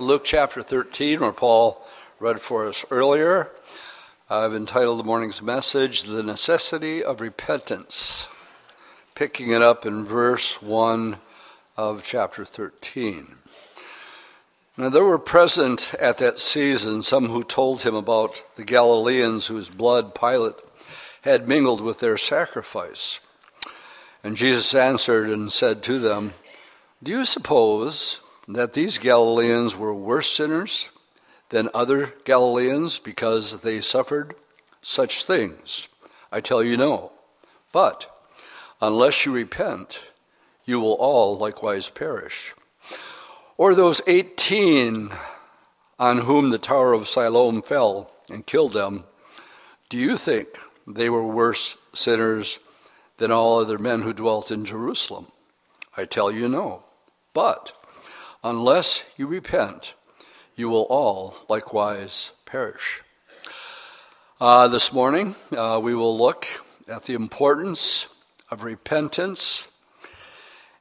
Luke chapter 13, where Paul read for us earlier. I've entitled the morning's message, The Necessity of Repentance, picking it up in verse 1 of chapter 13. Now, there were present at that season some who told him about the Galileans whose blood Pilate had mingled with their sacrifice. And Jesus answered and said to them, Do you suppose that these Galileans were worse sinners than other Galileans because they suffered such things? I tell you no. But unless you repent, you will all likewise perish. Or those 18 on whom the Tower of Siloam fell and killed them, do you think they were worse sinners than all other men who dwelt in Jerusalem? I tell you no. But Unless you repent, you will all likewise perish. Uh, this morning, uh, we will look at the importance of repentance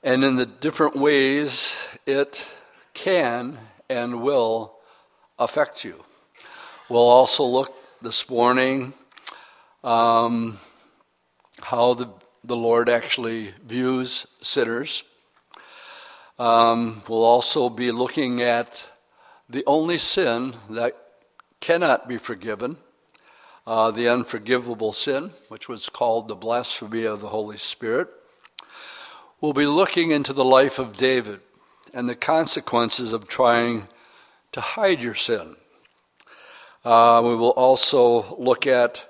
and in the different ways it can and will affect you. We'll also look this morning um, how the, the Lord actually views sinners um, we'll also be looking at the only sin that cannot be forgiven, uh, the unforgivable sin, which was called the blasphemy of the Holy Spirit. We'll be looking into the life of David and the consequences of trying to hide your sin. Uh, we will also look at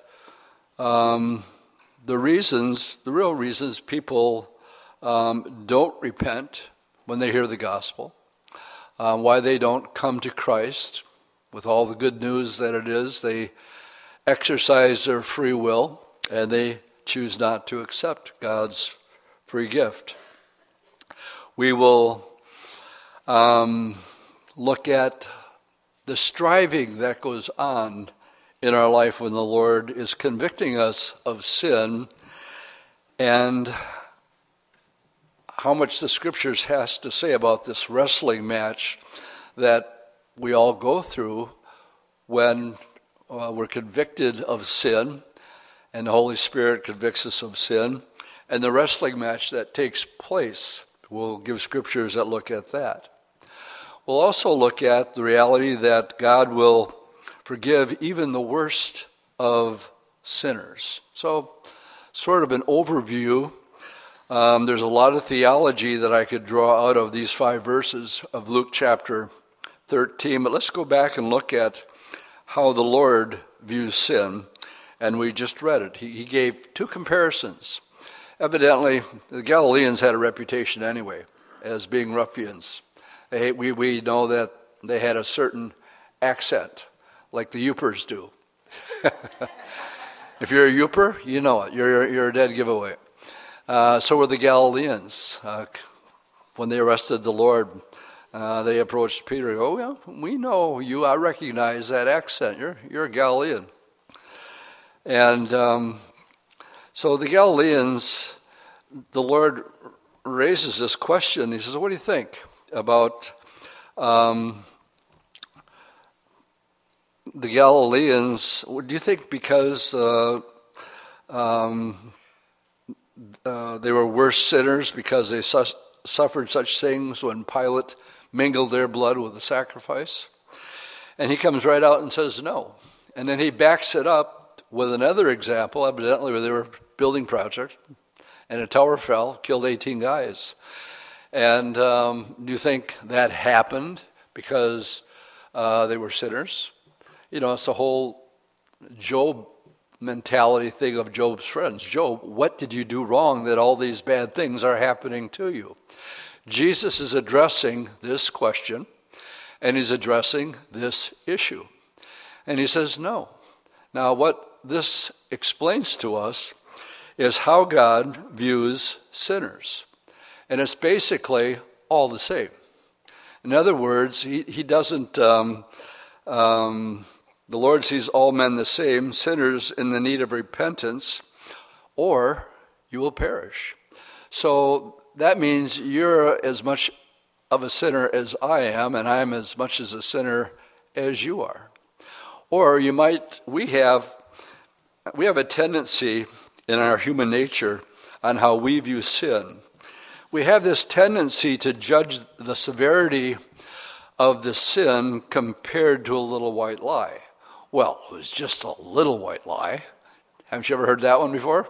um, the reasons, the real reasons people um, don't repent when they hear the gospel, uh, why they don't come to Christ with all the good news that it is. They exercise their free will and they choose not to accept God's free gift. We will um, look at the striving that goes on in our life when the Lord is convicting us of sin and how much the scriptures has to say about this wrestling match that we all go through when uh, we're convicted of sin and the Holy Spirit convicts us of sin, and the wrestling match that takes place. We'll give scriptures that look at that. We'll also look at the reality that God will forgive even the worst of sinners. So, sort of an overview um, there's a lot of theology that I could draw out of these five verses of Luke chapter 13, but let's go back and look at how the Lord views sin. And we just read it. He, he gave two comparisons. Evidently, the Galileans had a reputation anyway as being ruffians. They, we, we know that they had a certain accent, like the Yoopers do. if you're a Yooper, you know it. You're, you're a dead giveaway. Uh, so were the Galileans. Uh, when they arrested the Lord, uh, they approached Peter. And oh, yeah, we know you. I recognize that accent. You're, you're a Galilean. And um, so the Galileans, the Lord raises this question. He says, What do you think about um, the Galileans? Do you think because uh, um, uh, they were worse sinners because they su- suffered such things when Pilate mingled their blood with the sacrifice. And he comes right out and says no. And then he backs it up with another example, evidently, where they were building project, and a tower fell, killed 18 guys. And um, do you think that happened because uh, they were sinners? You know, it's the whole Job mentality thing of Job's friends. Job, what did you do wrong that all these bad things are happening to you? Jesus is addressing this question and he's addressing this issue. And he says, no. Now, what this explains to us is how God views sinners. And it's basically all the same. In other words, he, he doesn't um, um, the Lord sees all men the same, sinners in the need of repentance, or you will perish. So that means you're as much of a sinner as I am, and I am as much as a sinner as you are. Or you might, we have, we have a tendency in our human nature on how we view sin. We have this tendency to judge the severity of the sin compared to a little white lie. Well, it was just a little white lie. Haven't you ever heard that one before?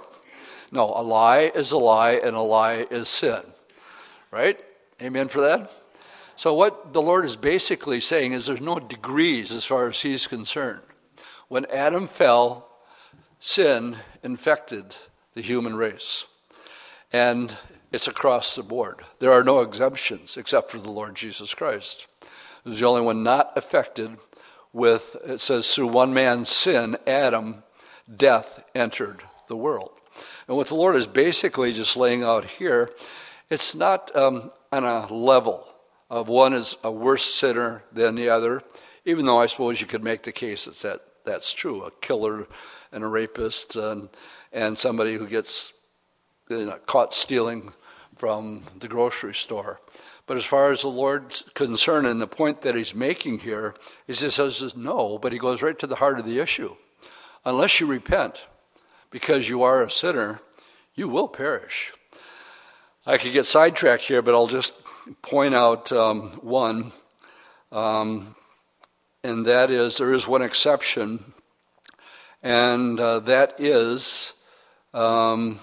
No, a lie is a lie, and a lie is sin. Right? Amen for that? So, what the Lord is basically saying is there's no degrees as far as He's concerned. When Adam fell, sin infected the human race. And it's across the board. There are no exemptions except for the Lord Jesus Christ. He's the only one not affected with, it says, through one man's sin, Adam, death entered the world. And what the Lord is basically just laying out here, it's not um, on a level of one is a worse sinner than the other, even though I suppose you could make the case that, that that's true. A killer and a rapist and, and somebody who gets you know, caught stealing from the grocery store. But as far as the Lord's concerned, and the point that he's making here is he says no, but he goes right to the heart of the issue. Unless you repent because you are a sinner, you will perish. I could get sidetracked here, but I'll just point out um, one, um, and that is there is one exception, and uh, that is um,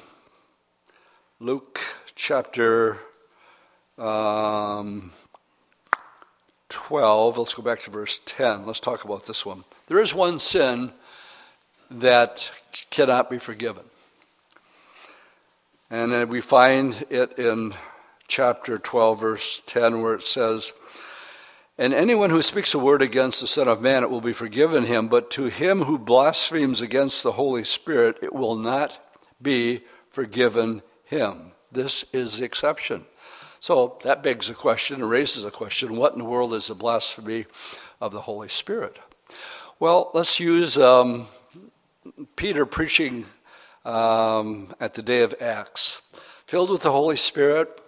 Luke chapter um, 12. Let's go back to verse 10. Let's talk about this one. There is one sin that cannot be forgiven. And we find it in chapter 12, verse 10, where it says, And anyone who speaks a word against the Son of Man, it will be forgiven him, but to him who blasphemes against the Holy Spirit, it will not be forgiven him. This is the exception. So that begs a question and raises a question what in the world is the blasphemy of the Holy Spirit? Well, let's use um, Peter preaching um, at the day of Acts. Filled with the Holy Spirit,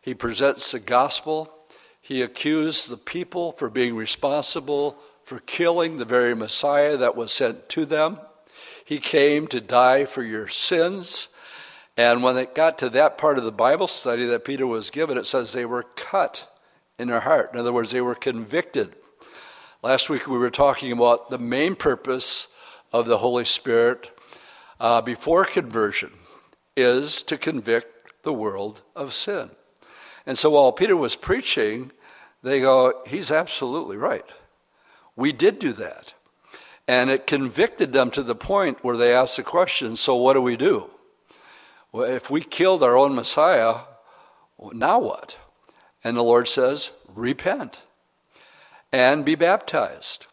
he presents the gospel. He accused the people for being responsible for killing the very Messiah that was sent to them. He came to die for your sins. And when it got to that part of the Bible study that Peter was given, it says they were cut in their heart. In other words, they were convicted. Last week we were talking about the main purpose of the Holy Spirit uh, before conversion is to convict the world of sin. And so while Peter was preaching, they go, he's absolutely right. We did do that. And it convicted them to the point where they asked the question so what do we do? Well, if we killed our own Messiah, now what? And the Lord says, repent and be baptized.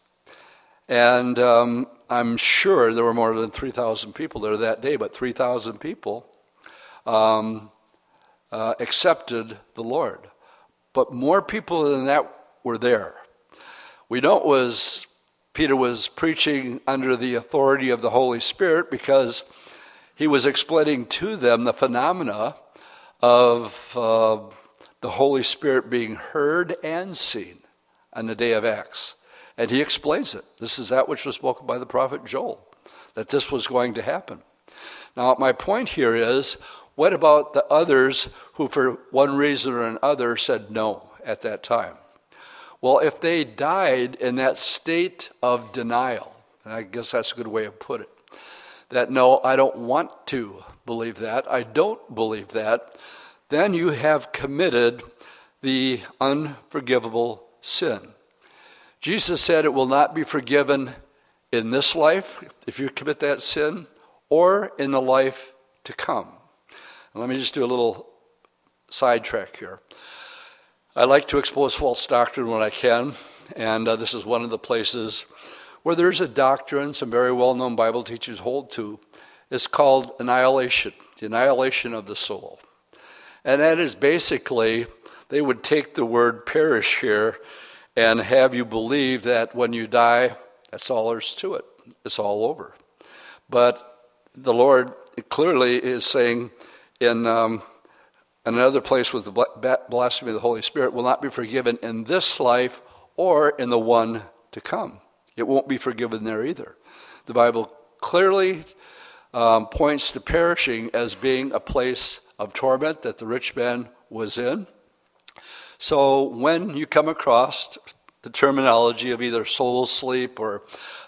And um, I'm sure there were more than 3,000 people there that day, but 3,000 people um, uh, accepted the Lord. But more people than that were there. We know it was Peter was preaching under the authority of the Holy Spirit because he was explaining to them the phenomena of uh, the Holy Spirit being heard and seen on the day of Acts. And he explains it. This is that which was spoken by the prophet Joel, that this was going to happen. Now, my point here is what about the others who, for one reason or another, said no at that time? Well, if they died in that state of denial, I guess that's a good way of put it, that no, I don't want to believe that, I don't believe that, then you have committed the unforgivable sin. Jesus said it will not be forgiven in this life if you commit that sin or in the life to come. Let me just do a little sidetrack here. I like to expose false doctrine when I can, and uh, this is one of the places where there's a doctrine some very well known Bible teachers hold to. It's called annihilation, the annihilation of the soul. And that is basically, they would take the word perish here and have you believe that when you die, that's all there's to it. It's all over. But the Lord clearly is saying in um, another place with the blasphemy of the Holy Spirit will not be forgiven in this life or in the one to come. It won't be forgiven there either. The Bible clearly um, points to perishing as being a place of torment that the rich man was in. So when you come across the terminology of either soul sleep or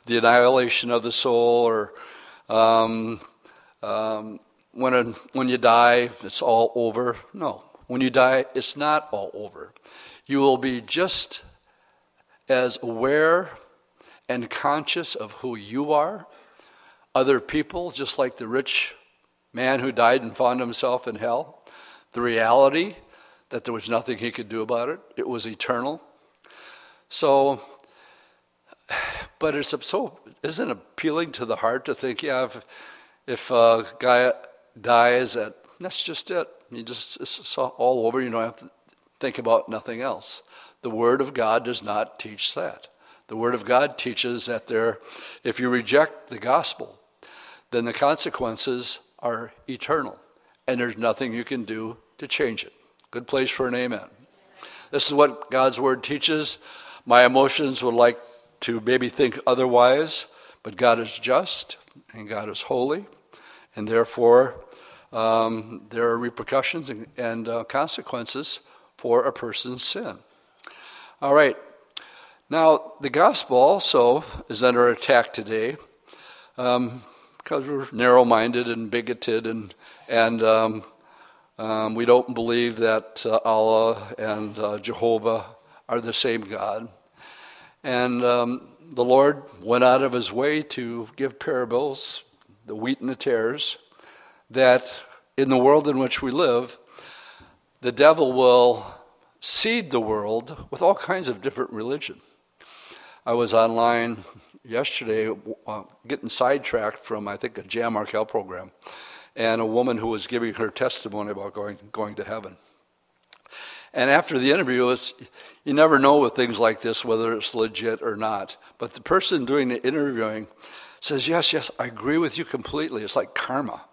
the annihilation of the soul or um, um, when, a, when you die, it's all over. No. When you die, it's not all over. You will be just as aware and conscious of who you are, other people, just like the rich man who died and found himself in hell, the reality that there was nothing he could do about it, it was eternal. So, but it's so isn't appealing to the heart to think, yeah, if, if a guy dies, that that's just it. You just it's all over. You don't have to think about nothing else. The Word of God does not teach that. The Word of God teaches that there, if you reject the gospel, then the consequences are eternal, and there's nothing you can do to change it. Good place for an amen. This is what God's Word teaches. My emotions would like to maybe think otherwise, but God is just and God is holy, and therefore um, there are repercussions and, and uh, consequences for a person's sin. All right. Now, the gospel also is under attack today um, because we're narrow minded and bigoted, and, and um, um, we don't believe that uh, Allah and uh, Jehovah are the same God. And um, the Lord went out of his way to give parables, the wheat and the tares, that in the world in which we live, the devil will seed the world with all kinds of different religion. I was online yesterday uh, getting sidetracked from, I think, a Jan Markell program, and a woman who was giving her testimony about going, going to heaven. And after the interview, was, you never know with things like this whether it's legit or not. But the person doing the interviewing says, Yes, yes, I agree with you completely. It's like karma.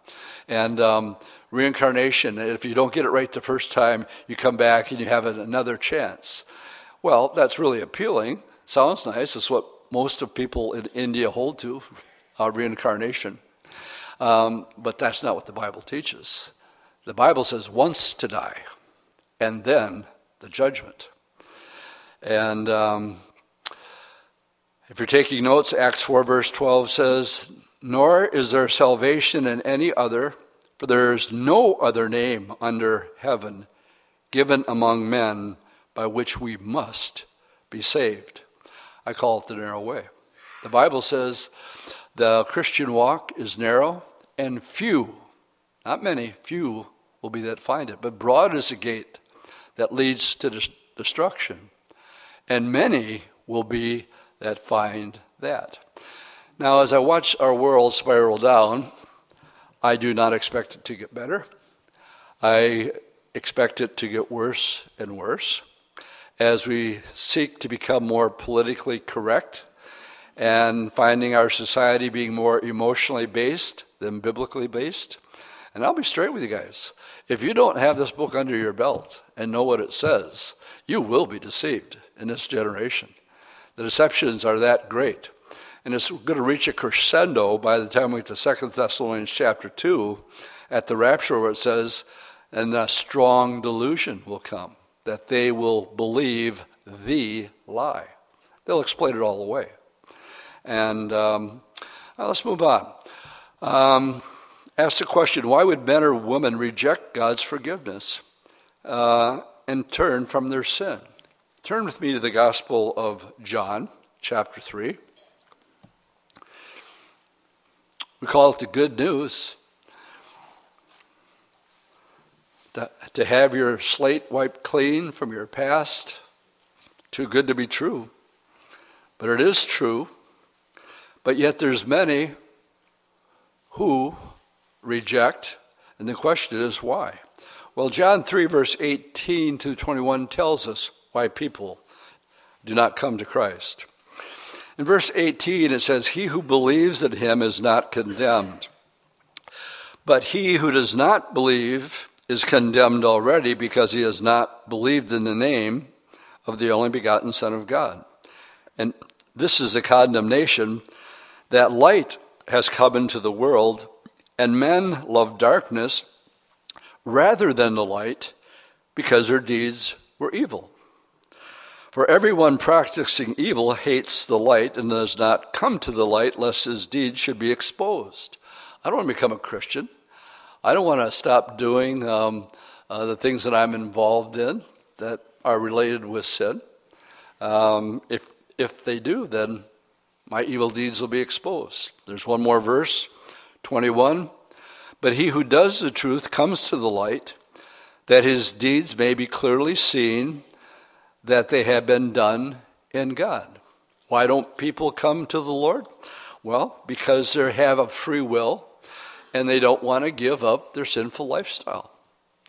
And um, reincarnation, if you don't get it right the first time, you come back and you have another chance. Well, that's really appealing. Sounds nice. It's what most of people in India hold to uh, reincarnation. Um, but that's not what the Bible teaches. The Bible says once to die, and then the judgment. And um, if you're taking notes, Acts 4, verse 12 says, Nor is there salvation in any other, for there is no other name under heaven given among men by which we must be saved. I call it the narrow way. The Bible says the Christian walk is narrow, and few, not many, few will be that find it. But broad is the gate that leads to destruction, and many will be that find that. Now, as I watch our world spiral down, I do not expect it to get better. I expect it to get worse and worse as we seek to become more politically correct and finding our society being more emotionally based than biblically based. And I'll be straight with you guys. If you don't have this book under your belt and know what it says, you will be deceived in this generation. The deceptions are that great. And it's going to reach a crescendo by the time we get to Second Thessalonians chapter 2 at the rapture where it says, and a strong delusion will come, that they will believe the lie. They'll explain it all away. And um, let's move on. Um, ask the question why would men or women reject God's forgiveness uh, and turn from their sin? Turn with me to the Gospel of John, chapter 3. We call it the good news. To, have your slate wiped clean from your past, too good to be true. But it is true. But yet there's many who reject, and the question is why? Well, John 3, verse 18 to 21 tells us why people do not come to Christ. In verse 18, it says, He who believes in him is not condemned. But he who does not believe is condemned already because he has not believed in the name of the only begotten Son of God. And this is a condemnation that light has come into the world, and men love darkness rather than the light because their deeds were evil. For everyone practicing evil hates the light and does not come to the light lest his deeds should be exposed. I don't want to become a Christian. I don't want to stop doing um, uh, the things that I'm involved in that are related with sin. Um, if, if they do, then my evil deeds will be exposed. There's one more verse, 21. But he who does the truth comes to the light, that his deeds may be clearly seen, that they have been done in God. Why don't people come to the Lord? Well, because they have a free will and they don't want to give up their sinful lifestyle.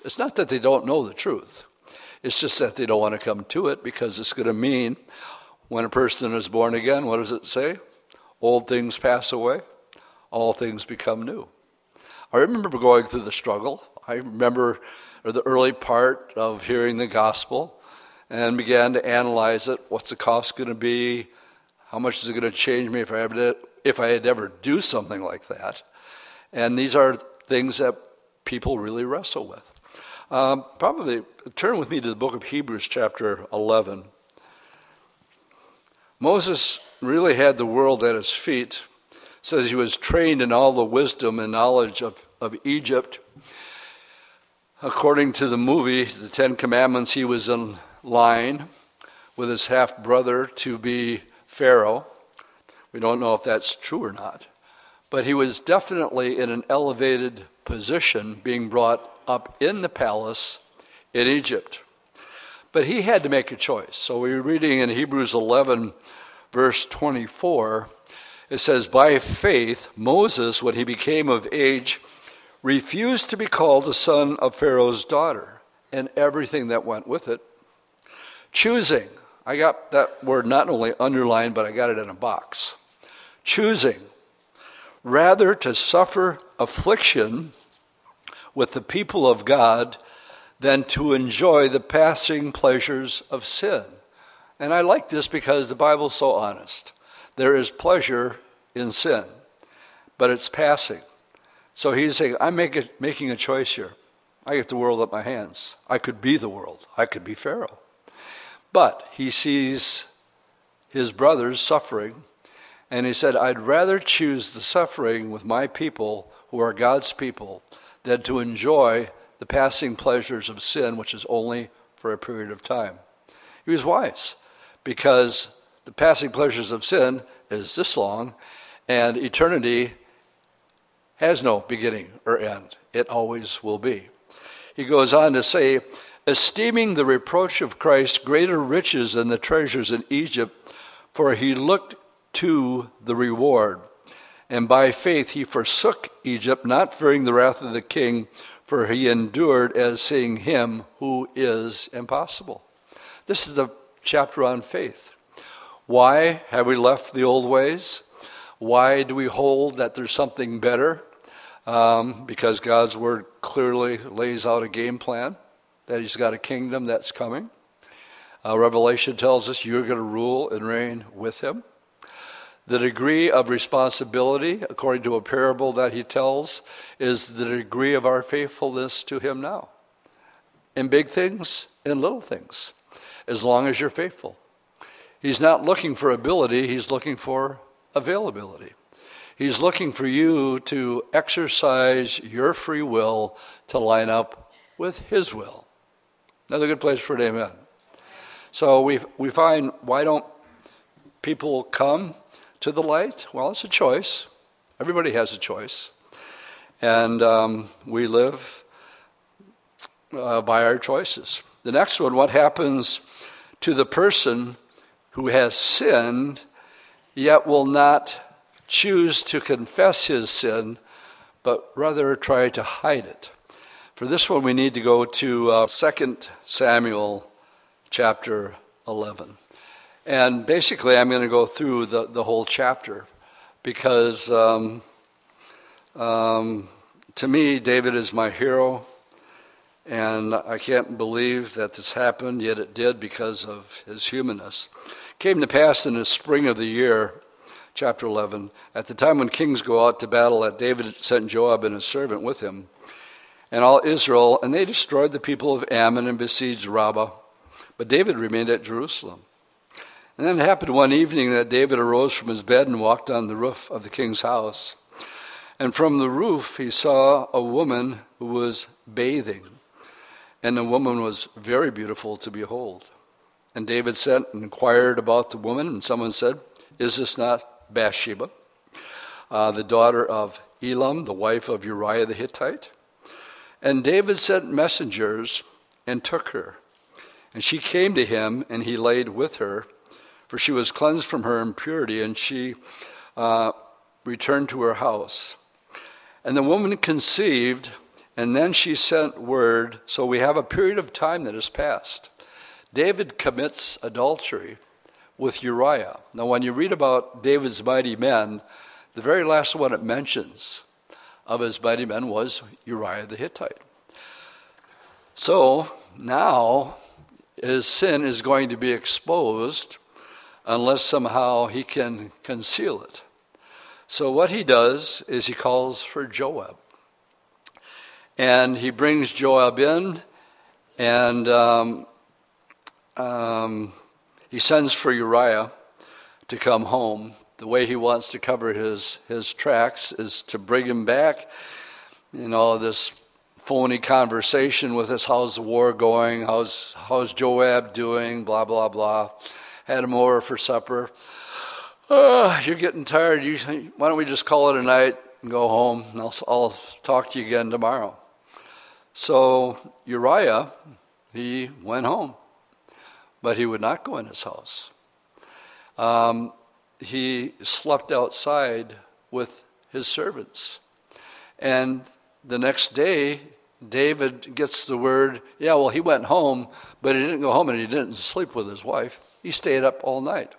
It's not that they don't know the truth, it's just that they don't want to come to it because it's going to mean when a person is born again, what does it say? Old things pass away, all things become new. I remember going through the struggle. I remember the early part of hearing the gospel and began to analyze it. What's the cost going to be? How much is it going to change me if I ever, if I had ever do something like that? And these are things that people really wrestle with. Um, probably turn with me to the book of Hebrews, chapter 11. Moses really had the world at his feet. says he was trained in all the wisdom and knowledge of, of Egypt. According to the movie, The Ten Commandments, he was in line with his half brother to be Pharaoh. We don't know if that's true or not but he was definitely in an elevated position being brought up in the palace in Egypt. But he had to make a choice. So we're reading in Hebrews 11, verse 24. It says, By faith, Moses, when he became of age, refused to be called the son of Pharaoh's daughter, and everything that went with it. Choosing, I got that word not only underlined, but I got it in a box. Choosing rather to suffer affliction with the people of God than to enjoy the passing pleasures of sin. And I like this because the Bible's so honest. There is pleasure in sin, but it's passing. So he's saying, I'm make making a choice here. I get the world at my hands. I could be the world, I could be Pharaoh. But he sees his brothers suffering and he said, I'd rather choose the suffering with my people, who are God's people, than to enjoy the passing pleasures of sin, which is only for a period of time. He was wise because the passing pleasures of sin is this long, and eternity has no beginning or end. It always will be. He goes on to say, esteeming the reproach of Christ greater riches than the treasures in Egypt, for he looked to the reward. And by faith he forsook Egypt, not fearing the wrath of the king, for he endured as seeing him who is impossible. This is the chapter on faith. Why have we left the old ways? Why do we hold that there's something better? Um, because God's word clearly lays out a game plan, that He's got a kingdom that's coming. Uh, Revelation tells us you're going to rule and reign with Him. The degree of responsibility, according to a parable that he tells, is the degree of our faithfulness to him now. In big things, in little things, as long as you're faithful. He's not looking for ability, he's looking for availability. He's looking for you to exercise your free will to line up with his will. Another good place for an amen. So we, we find why don't people come to the light? Well, it's a choice. Everybody has a choice. And um, we live uh, by our choices. The next one what happens to the person who has sinned yet will not choose to confess his sin, but rather try to hide it? For this one, we need to go to uh, 2 Samuel chapter 11. And basically, I'm going to go through the, the whole chapter because um, um, to me, David is my hero. And I can't believe that this happened, yet it did because of his humanness. Came to pass in the spring of the year, chapter 11, at the time when kings go out to battle, that David sent Joab and his servant with him, and all Israel, and they destroyed the people of Ammon and besieged Rabbah. But David remained at Jerusalem. And then it happened one evening that David arose from his bed and walked on the roof of the king's house. And from the roof he saw a woman who was bathing. And the woman was very beautiful to behold. And David sent and inquired about the woman, and someone said, Is this not Bathsheba, uh, the daughter of Elam, the wife of Uriah the Hittite? And David sent messengers and took her. And she came to him, and he laid with her for she was cleansed from her impurity, and she uh, returned to her house. And the woman conceived, and then she sent word. So we have a period of time that has passed. David commits adultery with Uriah. Now, when you read about David's mighty men, the very last one it mentions of his mighty men was Uriah the Hittite. So now his sin is going to be exposed unless somehow he can conceal it. So, what he does is he calls for Joab. And he brings Joab in, and um, um, he sends for Uriah to come home. The way he wants to cover his, his tracks is to bring him back. You know, this phony conversation with us how's the war going? How's, how's Joab doing? Blah, blah, blah had him over for supper. Uh, you're getting tired. You, why don't we just call it a night and go home? And I'll, I'll talk to you again tomorrow. So Uriah, he went home, but he would not go in his house. Um, he slept outside with his servants. And the next day, David gets the word, yeah, well, he went home, but he didn't go home and he didn't sleep with his wife. He stayed up all night.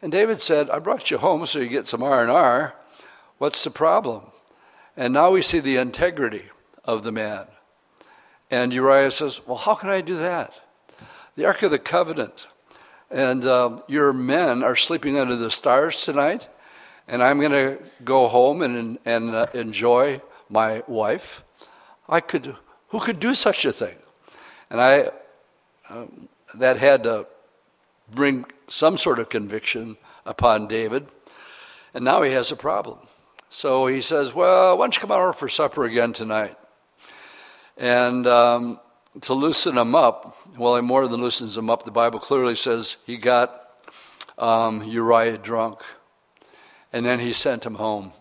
And David said, I brought you home so you get some R&R. What's the problem? And now we see the integrity of the man. And Uriah says, Well, how can I do that? The Ark of the Covenant. And um, your men are sleeping under the stars tonight, and I'm going to go home and, and uh, enjoy my wife. I could, who could do such a thing? And I, um, that had to bring some sort of conviction upon David. And now he has a problem. So he says, Well, why don't you come over for supper again tonight? And um, to loosen him up, well, he more than loosens him up, the Bible clearly says he got um, Uriah drunk. And then he sent him home.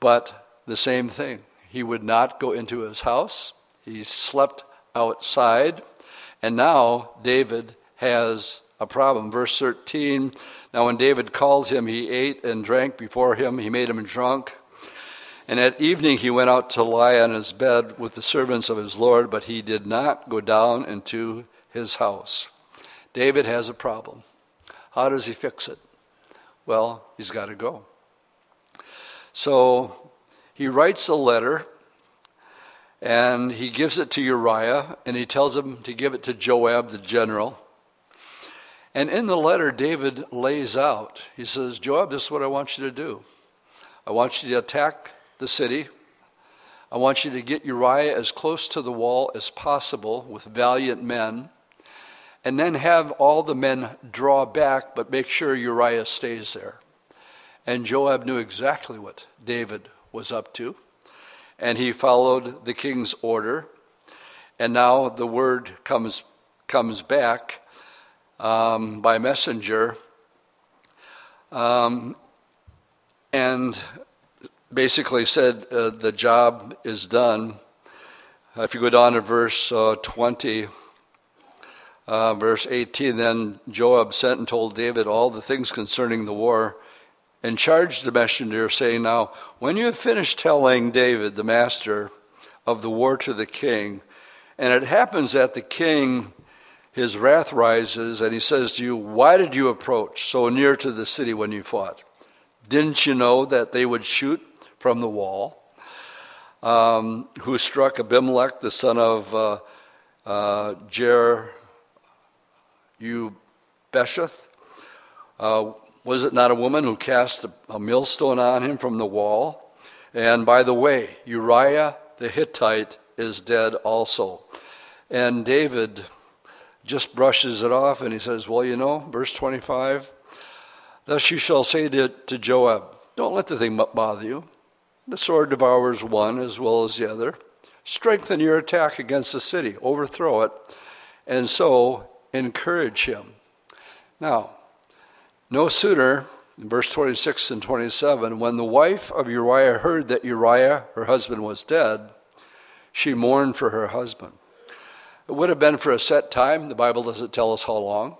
But the same thing. He would not go into his house, he slept outside. And now David has a problem. Verse 13 Now, when David called him, he ate and drank before him, he made him drunk. And at evening he went out to lie on his bed with the servants of his Lord, but he did not go down into his house. David has a problem. How does he fix it? Well, he's got to go. So he writes a letter and he gives it to Uriah and he tells him to give it to Joab, the general. And in the letter, David lays out, he says, Joab, this is what I want you to do. I want you to attack the city. I want you to get Uriah as close to the wall as possible with valiant men, and then have all the men draw back, but make sure Uriah stays there. And Joab knew exactly what David was up to, and he followed the king's order. And now the word comes, comes back um, by messenger. Um, and basically said uh, the job is done. Uh, if you go down to verse uh, 20, uh, verse 18, then Joab sent and told David all the things concerning the war and charged the messenger, saying, Now, when you have finished telling David, the master, of the war to the king, and it happens that the king his wrath rises and he says to you, Why did you approach so near to the city when you fought? Didn't you know that they would shoot from the wall? um, who struck Abimelech, the son of uh, uh, Jer. Uh, was it not a woman who cast a, millstone on him from the wall? And by the way, Uriah the Hittite is dead also. And David just brushes it off and he says, Well, you know, verse 25, thus you shall say to, to Joab, Don't let the thing bother you. The sword devours one as well as the other. Strengthen your attack against the city, overthrow it, and so encourage him. Now, no sooner, verse 26 and 27, when the wife of Uriah heard that Uriah, her husband, was dead, she mourned for her husband. It would have been for a set time. The Bible doesn't tell us how long.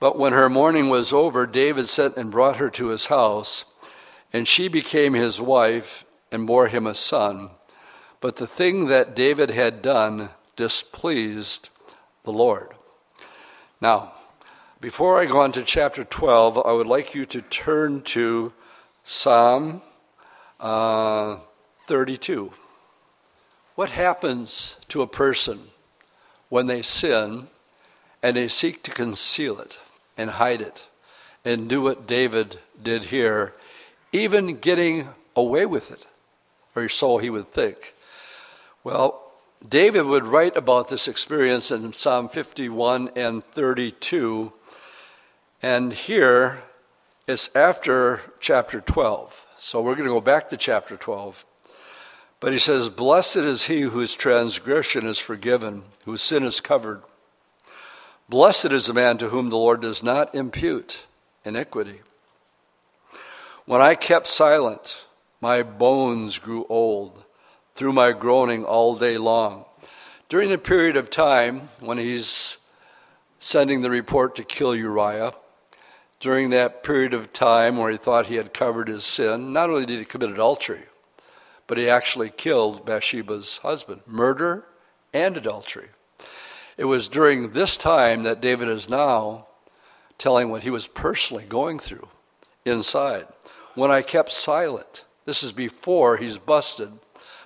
But when her mourning was over, David sent and brought her to his house, and she became his wife and bore him a son. But the thing that David had done displeased the Lord. Now, before I go on to chapter 12, I would like you to turn to Psalm uh, 32. What happens to a person when they sin and they seek to conceal it and hide it and do what David did here, even getting away with it, or so he would think. Well, David would write about this experience in Psalm 51 and 32, and here it's after chapter 12. So we're going to go back to chapter 12. But he says, Blessed is he whose transgression is forgiven, whose sin is covered. Blessed is the man to whom the Lord does not impute iniquity. When I kept silent, my bones grew old through my groaning all day long. During the period of time when he's sending the report to kill Uriah, during that period of time where he thought he had covered his sin, not only did he commit adultery, but he actually killed Bathsheba's husband. Murder and adultery. It was during this time that David is now telling what he was personally going through inside. When I kept silent, this is before he's busted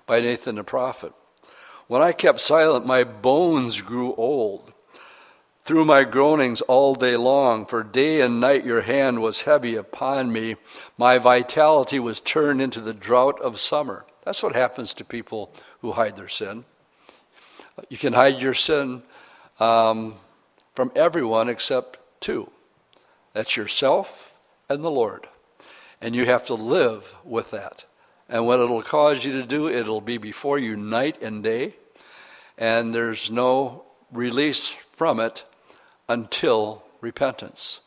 by Nathan the prophet. When I kept silent, my bones grew old through my groanings all day long, for day and night your hand was heavy upon me. My vitality was turned into the drought of summer. That's what happens to people who hide their sin. You can hide your sin um, from everyone except two that's yourself and the Lord. And you have to live with that. And what it'll cause you to do, it'll be before you night and day. And there's no release from it until repentance.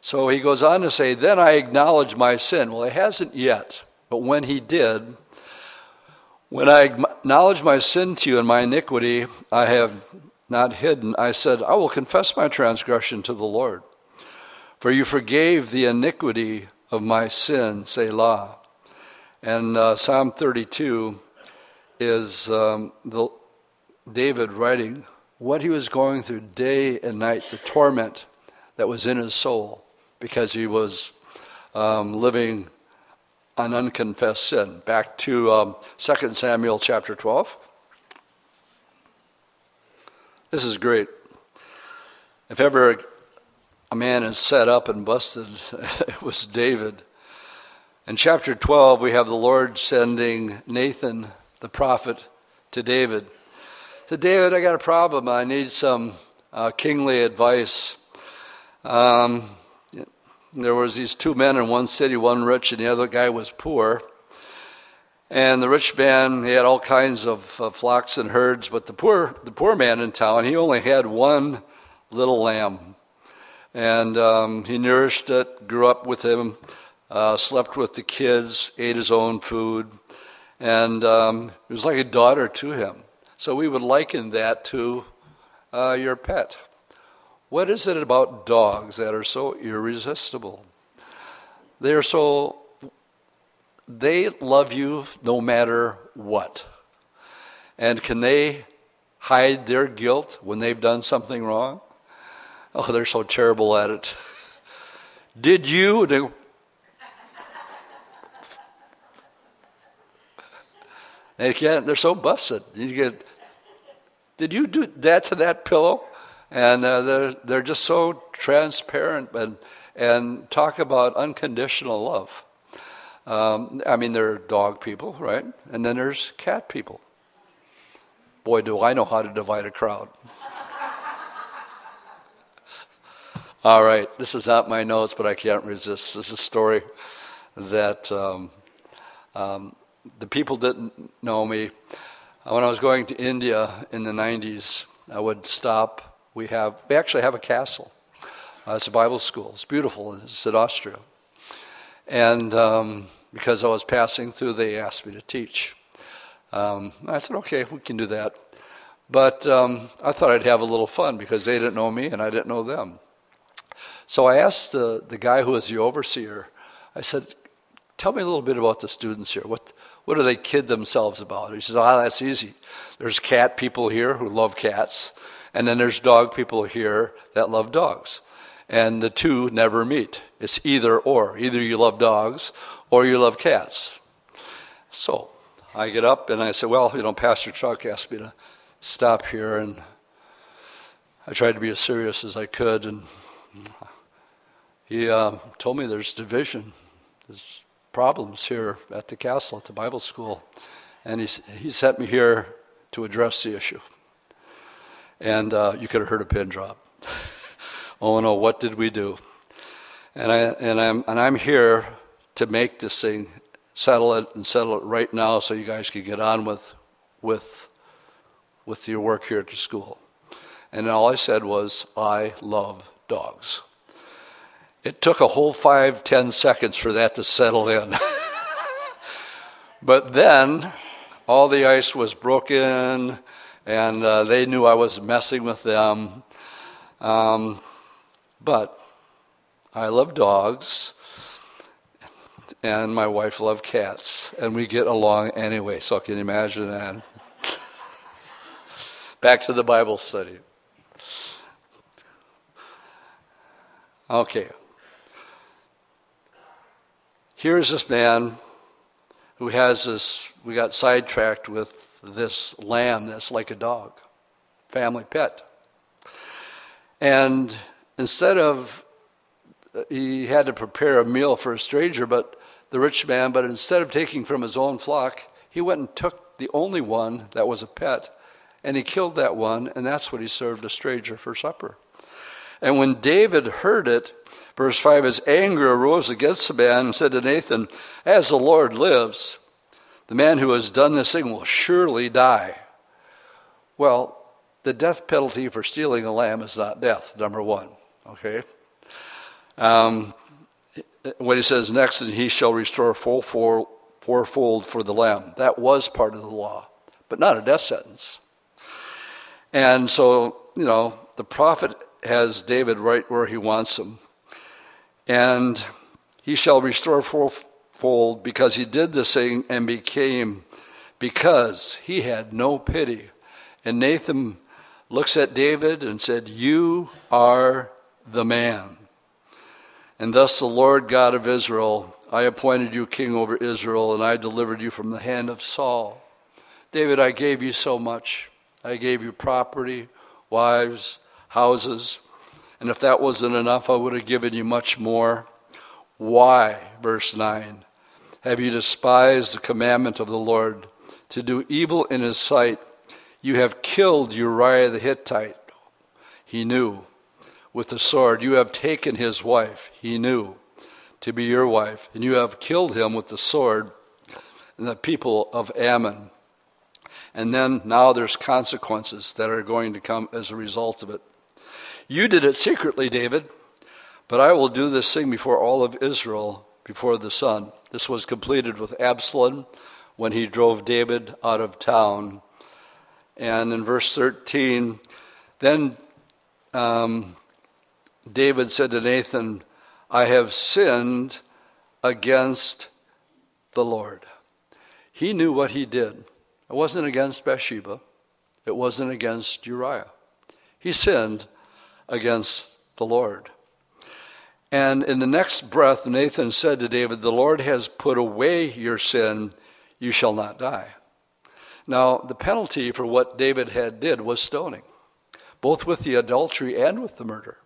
So he goes on to say, Then I acknowledge my sin. Well, he hasn't yet, but when he did, when I acknowledge my sin to you and my iniquity, I have not hidden. I said, I will confess my transgression to the Lord. For you forgave the iniquity of my sin, Selah. And uh, Psalm 32 is um, the, David writing what he was going through day and night, the torment that was in his soul because he was um, living an unconfessed sin. Back to um, 2 Samuel chapter 12. This is great. If ever a man is set up and busted, it was David. In chapter 12, we have the Lord sending Nathan, the prophet, to David said, David, I got a problem. I need some uh, kingly advice. Um, there was these two men in one city, one rich and the other guy was poor. And the rich man, he had all kinds of uh, flocks and herds, but the poor, the poor man in town, he only had one little lamb. And um, he nourished it, grew up with him, uh, slept with the kids, ate his own food, and um, it was like a daughter to him. So we would liken that to uh, your pet. What is it about dogs that are so irresistible? They are so, they love you no matter what. And can they hide their guilt when they've done something wrong? Oh, they're so terrible at it. Did you? They can't. They're so busted. You get. Did you do that to that pillow? And uh, they're they're just so transparent and and talk about unconditional love. Um, I mean, there are dog people, right? And then there's cat people. Boy, do I know how to divide a crowd. All right, this is not my notes, but I can't resist. This is a story that um, um, the people didn't know me. When I was going to India in the 90s, I would stop. We have we actually have a castle. Uh, it's a Bible school. It's beautiful. It's in Austria. And um, because I was passing through, they asked me to teach. Um, I said, okay, we can do that. But um, I thought I'd have a little fun because they didn't know me and I didn't know them. So I asked the, the guy who was the overseer, I said, tell me a little bit about the students here. What, what do they kid themselves about? He says, ah, oh, that's easy. There's cat people here who love cats, and then there's dog people here that love dogs. And the two never meet. It's either or. Either you love dogs or you love cats. So I get up and I say, Well, you know, Pastor Chuck asked me to stop here, and I tried to be as serious as I could. And he uh, told me there's division, there's problems here at the castle, at the Bible school. And he, he sent me here to address the issue. And uh, you could have heard a pin drop. oh no, what did we do? And, I, and, I'm, and I'm here to make this thing, settle it and settle it right now so you guys can get on with, with, with your work here at the school. And all I said was, I love dogs. It took a whole five, ten seconds for that to settle in. but then all the ice was broken, and uh, they knew I was messing with them. Um, but I love dogs, and my wife loved cats, and we get along anyway. So I can imagine that? Back to the Bible study. Okay. Here's this man who has this, we got sidetracked with this lamb that's like a dog, family pet. And instead of, uh, he had to prepare a meal for a stranger, but the rich man, but instead of taking from his own flock, he went and took the only one that was a pet, and he killed that one, and that's what he served a stranger for supper. And when David heard it, verse 5 his anger arose against the man and said to Nathan, As the Lord lives, the man who has done this thing will surely die. Well, the death penalty for stealing a lamb is not death, number one. Okay? Um, what he says next, and he shall restore four, fourfold for the lamb. That was part of the law, but not a death sentence. And so, you know, the prophet has David right where he wants him. And he shall restore fourfold because he did this thing and became, because he had no pity. And Nathan looks at David and said, You are the man. And thus the Lord God of Israel, I appointed you king over Israel, and I delivered you from the hand of Saul. David, I gave you so much. I gave you property, wives, houses. And if that wasn't enough, I would have given you much more. Why, verse 9, have you despised the commandment of the Lord to do evil in his sight? You have killed Uriah the Hittite. He knew. With the sword, you have taken his wife. He knew to be your wife. And you have killed him with the sword and the people of Ammon. And then now there's consequences that are going to come as a result of it. You did it secretly, David, but I will do this thing before all of Israel, before the sun. This was completed with Absalom when he drove David out of town. And in verse 13, then um, David said to Nathan, I have sinned against the Lord. He knew what he did. It wasn't against Bathsheba, it wasn't against Uriah. He sinned against the Lord. And in the next breath, Nathan said to David, The Lord has put away your sin, you shall not die. Now, the penalty for what David had did was stoning, both with the adultery and with the murder.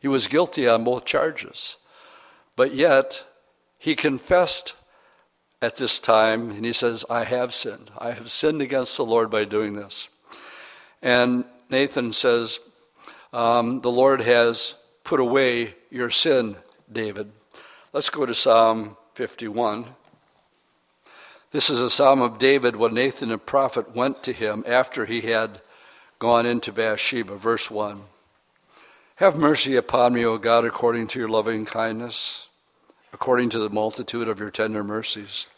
He was guilty on both charges. But yet, he confessed at this time, and he says, I have sinned. I have sinned against the Lord by doing this. And Nathan says, um, The Lord has put away your sin, David. Let's go to Psalm 51. This is a psalm of David when Nathan the prophet went to him after he had gone into Bathsheba. Verse 1 Have mercy upon me, O God, according to your loving kindness, according to the multitude of your tender mercies.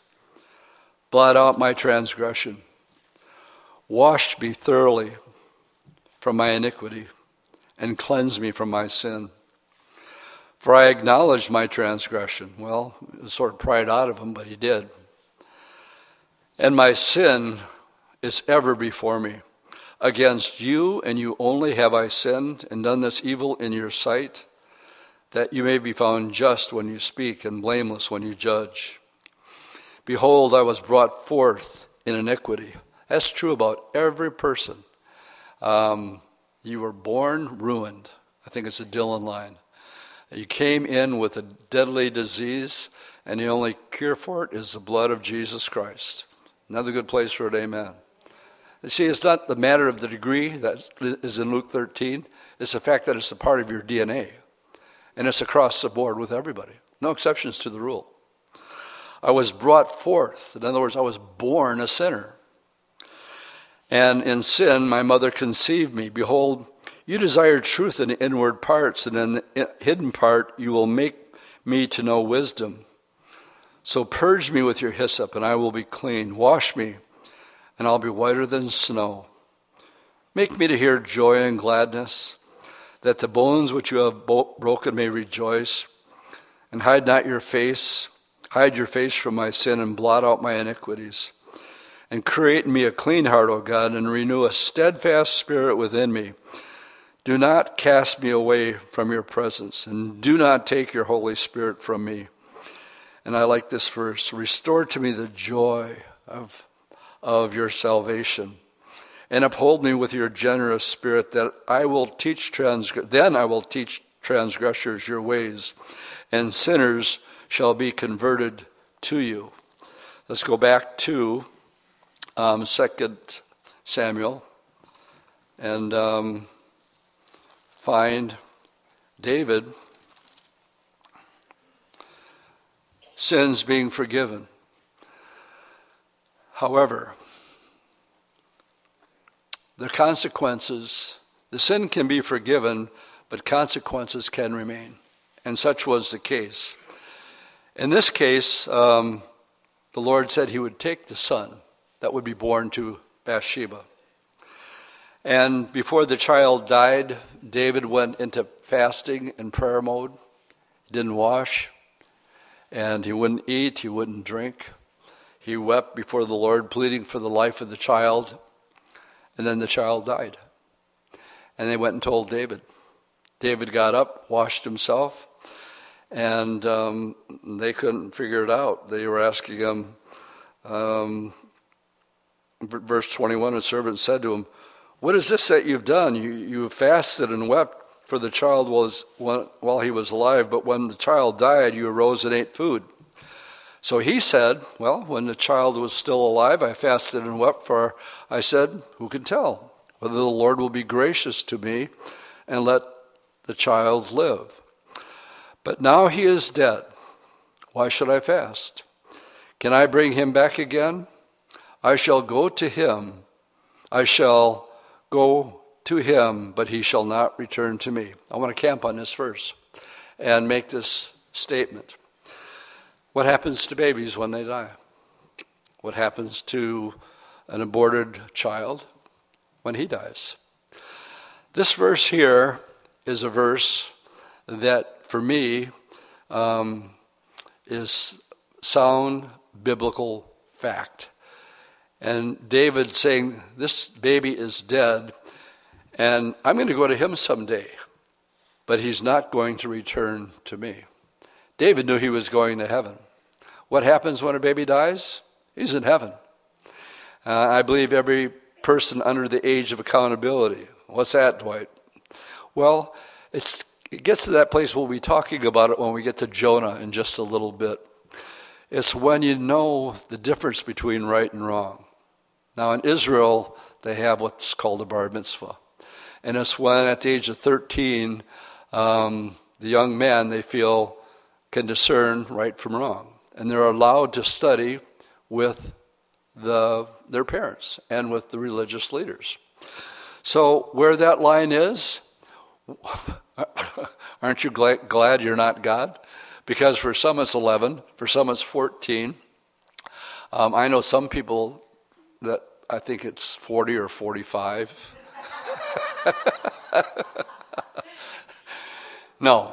Blot out my transgression. Wash me thoroughly from my iniquity and cleanse me from my sin. For I acknowledged my transgression. Well, it sort of pried out of him, but he did. And my sin is ever before me. Against you and you only have I sinned and done this evil in your sight, that you may be found just when you speak and blameless when you judge. Behold, I was brought forth in iniquity. That's true about every person. Um, you were born ruined. I think it's a Dylan line. You came in with a deadly disease, and the only cure for it is the blood of Jesus Christ. Another good place for it, amen. You see, it's not the matter of the degree that is in Luke 13, it's the fact that it's a part of your DNA. And it's across the board with everybody, no exceptions to the rule. I was brought forth. In other words, I was born a sinner. And in sin, my mother conceived me. Behold, you desire truth in the inward parts, and in the hidden part, you will make me to know wisdom. So purge me with your hyssop, and I will be clean. Wash me, and I'll be whiter than snow. Make me to hear joy and gladness, that the bones which you have broken may rejoice. And hide not your face, hide your face from my sin, and blot out my iniquities. And create in me a clean heart, O God, and renew a steadfast spirit within me. Do not cast me away from your presence, and do not take your Holy Spirit from me. And I like this verse Restore to me the joy of, of your salvation, and uphold me with your generous spirit, that I will teach transg- then I will teach transgressors your ways, and sinners shall be converted to you. Let's go back to um, 2 Samuel and um, find David sins being forgiven. However, the consequences, the sin can be forgiven, but consequences can remain. And such was the case. In this case, um, the Lord said he would take the son that would be born to Bathsheba. And before the child died, David went into fasting and prayer mode. He didn't wash, and he wouldn't eat, he wouldn't drink. He wept before the Lord, pleading for the life of the child. And then the child died. And they went and told David. David got up, washed himself, and um, they couldn't figure it out. They were asking him, um, verse 21, a servant said to him, What is this that you've done? You, you fasted and wept for the child was while he was alive, but when the child died, you arose and ate food. So he said, Well, when the child was still alive, I fasted and wept, for I said, Who can tell whether the Lord will be gracious to me and let the child live? But now he is dead. Why should I fast? Can I bring him back again? I shall go to him. I shall go to him, but he shall not return to me. I want to camp on this verse and make this statement. What happens to babies when they die? What happens to an aborted child when he dies? This verse here is a verse that, for me, um, is sound biblical fact. And David saying, This baby is dead, and I'm going to go to him someday, but he's not going to return to me. David knew he was going to heaven. What happens when a baby dies? He's in heaven. Uh, I believe every person under the age of accountability. What's that, Dwight? Well, it gets to that place we'll be talking about it when we get to Jonah in just a little bit. It's when you know the difference between right and wrong. Now, in Israel, they have what's called a bar mitzvah. And it's when, at the age of 13, um, the young men they feel can discern right from wrong. And they're allowed to study with the, their parents and with the religious leaders. So, where that line is, aren't you glad, glad you're not God? Because for some it's 11, for some it's 14. Um, I know some people that I think it's 40 or 45. no,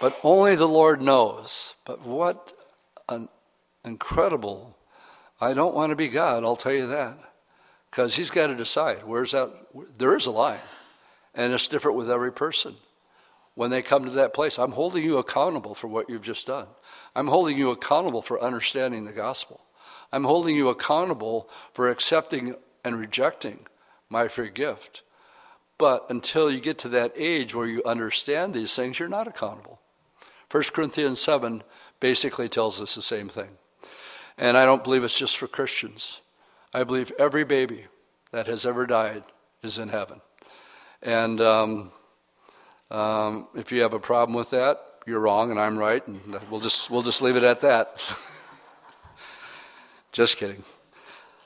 but only the Lord knows. But what an incredible. I don't want to be God, I'll tell you that. Because He's got to decide. Where's that? There is a line. And it's different with every person. When they come to that place, I'm holding you accountable for what you've just done. I'm holding you accountable for understanding the gospel. I'm holding you accountable for accepting and rejecting my free gift. But until you get to that age where you understand these things, you're not accountable. 1 Corinthians 7 basically tells us the same thing. And I don't believe it's just for Christians. I believe every baby that has ever died is in heaven. And um, um, if you have a problem with that, you're wrong and I'm right, and we'll just, we'll just leave it at that. just kidding.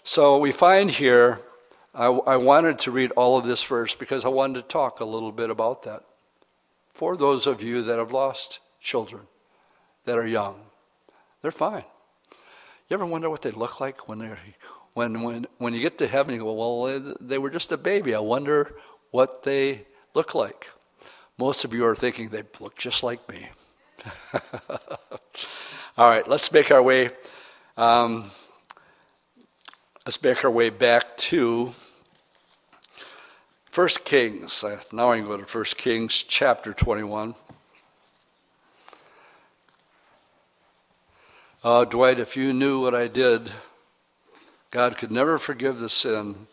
So we find here I, I wanted to read all of this first because I wanted to talk a little bit about that. For those of you that have lost children that are young, they're fine. You ever wonder what they look like when they're when when when you get to heaven? You go, well, they, were just a baby. I wonder what they look like. Most of you are thinking they look just like me. All right, let's make our way. Um, let's make our way back to First Kings. Uh, now I can go to First Kings chapter 21. Uh, Dwight, if you knew what I did, God could never forgive the sin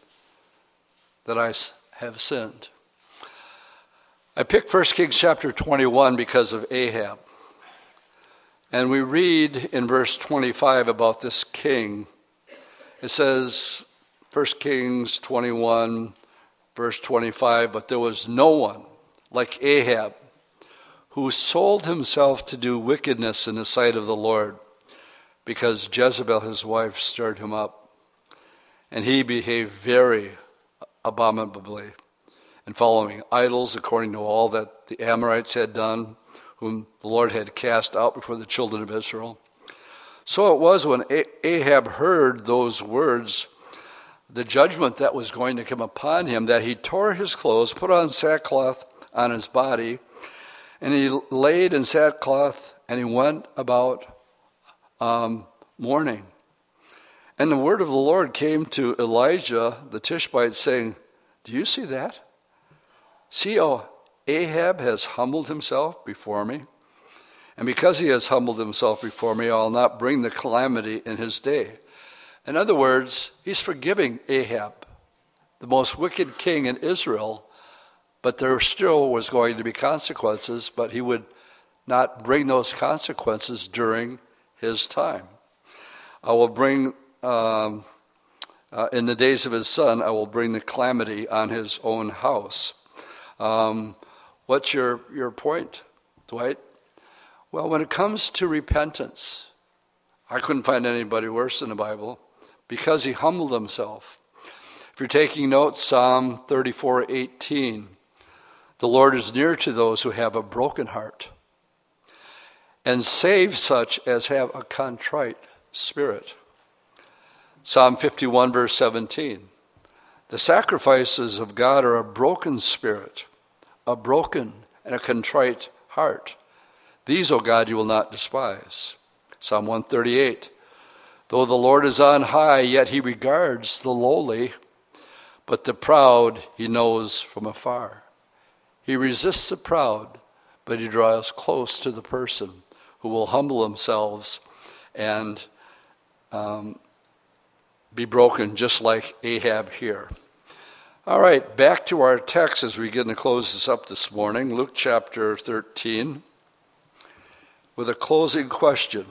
that I have sinned. I picked 1 Kings chapter 21 because of Ahab. And we read in verse 25 about this king. It says, 1 Kings 21, Verse 25 But there was no one like Ahab who sold himself to do wickedness in the sight of the Lord because Jezebel, his wife, stirred him up. And he behaved very abominably in following idols according to all that the Amorites had done, whom the Lord had cast out before the children of Israel. So it was when Ahab heard those words the judgment that was going to come upon him that he tore his clothes, put on sackcloth on his body, and he laid in sackcloth and he went about um, mourning. And the word of the Lord came to Elijah the Tishbite, saying, Do you see that? See how Ahab has humbled himself before me? And because he has humbled himself before me, I'll not bring the calamity in his day. In other words, he's forgiving Ahab, the most wicked king in Israel, but there still was going to be consequences, but he would not bring those consequences during his time. I will bring, um, uh, in the days of his son, I will bring the calamity on his own house. Um, what's your, your point, Dwight? Well, when it comes to repentance, I couldn't find anybody worse in the Bible because he humbled himself. If you're taking notes, Psalm 34 18. The Lord is near to those who have a broken heart and save such as have a contrite spirit. Psalm 51, verse 17. The sacrifices of God are a broken spirit, a broken and a contrite heart. These, O God, you will not despise. Psalm 138. Though the Lord is on high, yet he regards the lowly, but the proud he knows from afar. He resists the proud, but he draws close to the person who will humble themselves and um, be broken just like Ahab here. All right, back to our text as we get to close this up this morning, Luke chapter 13, with a closing question.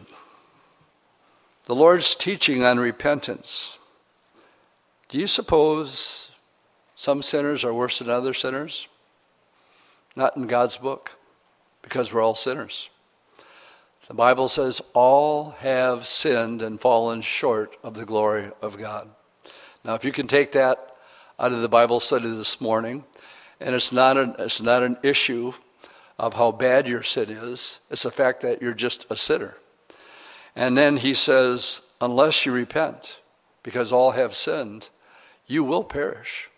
The Lord's teaching on repentance. Do you suppose some sinners are worse than other sinners? Not in God's book, because we're all sinners. The Bible says all have sinned and fallen short of the glory of God. Now, if you can take that out of the Bible study this morning. And it's not an, it's not an issue of how bad your sin is, it's the fact that you're just a sinner. And then he says, unless you repent, because all have sinned, you will perish.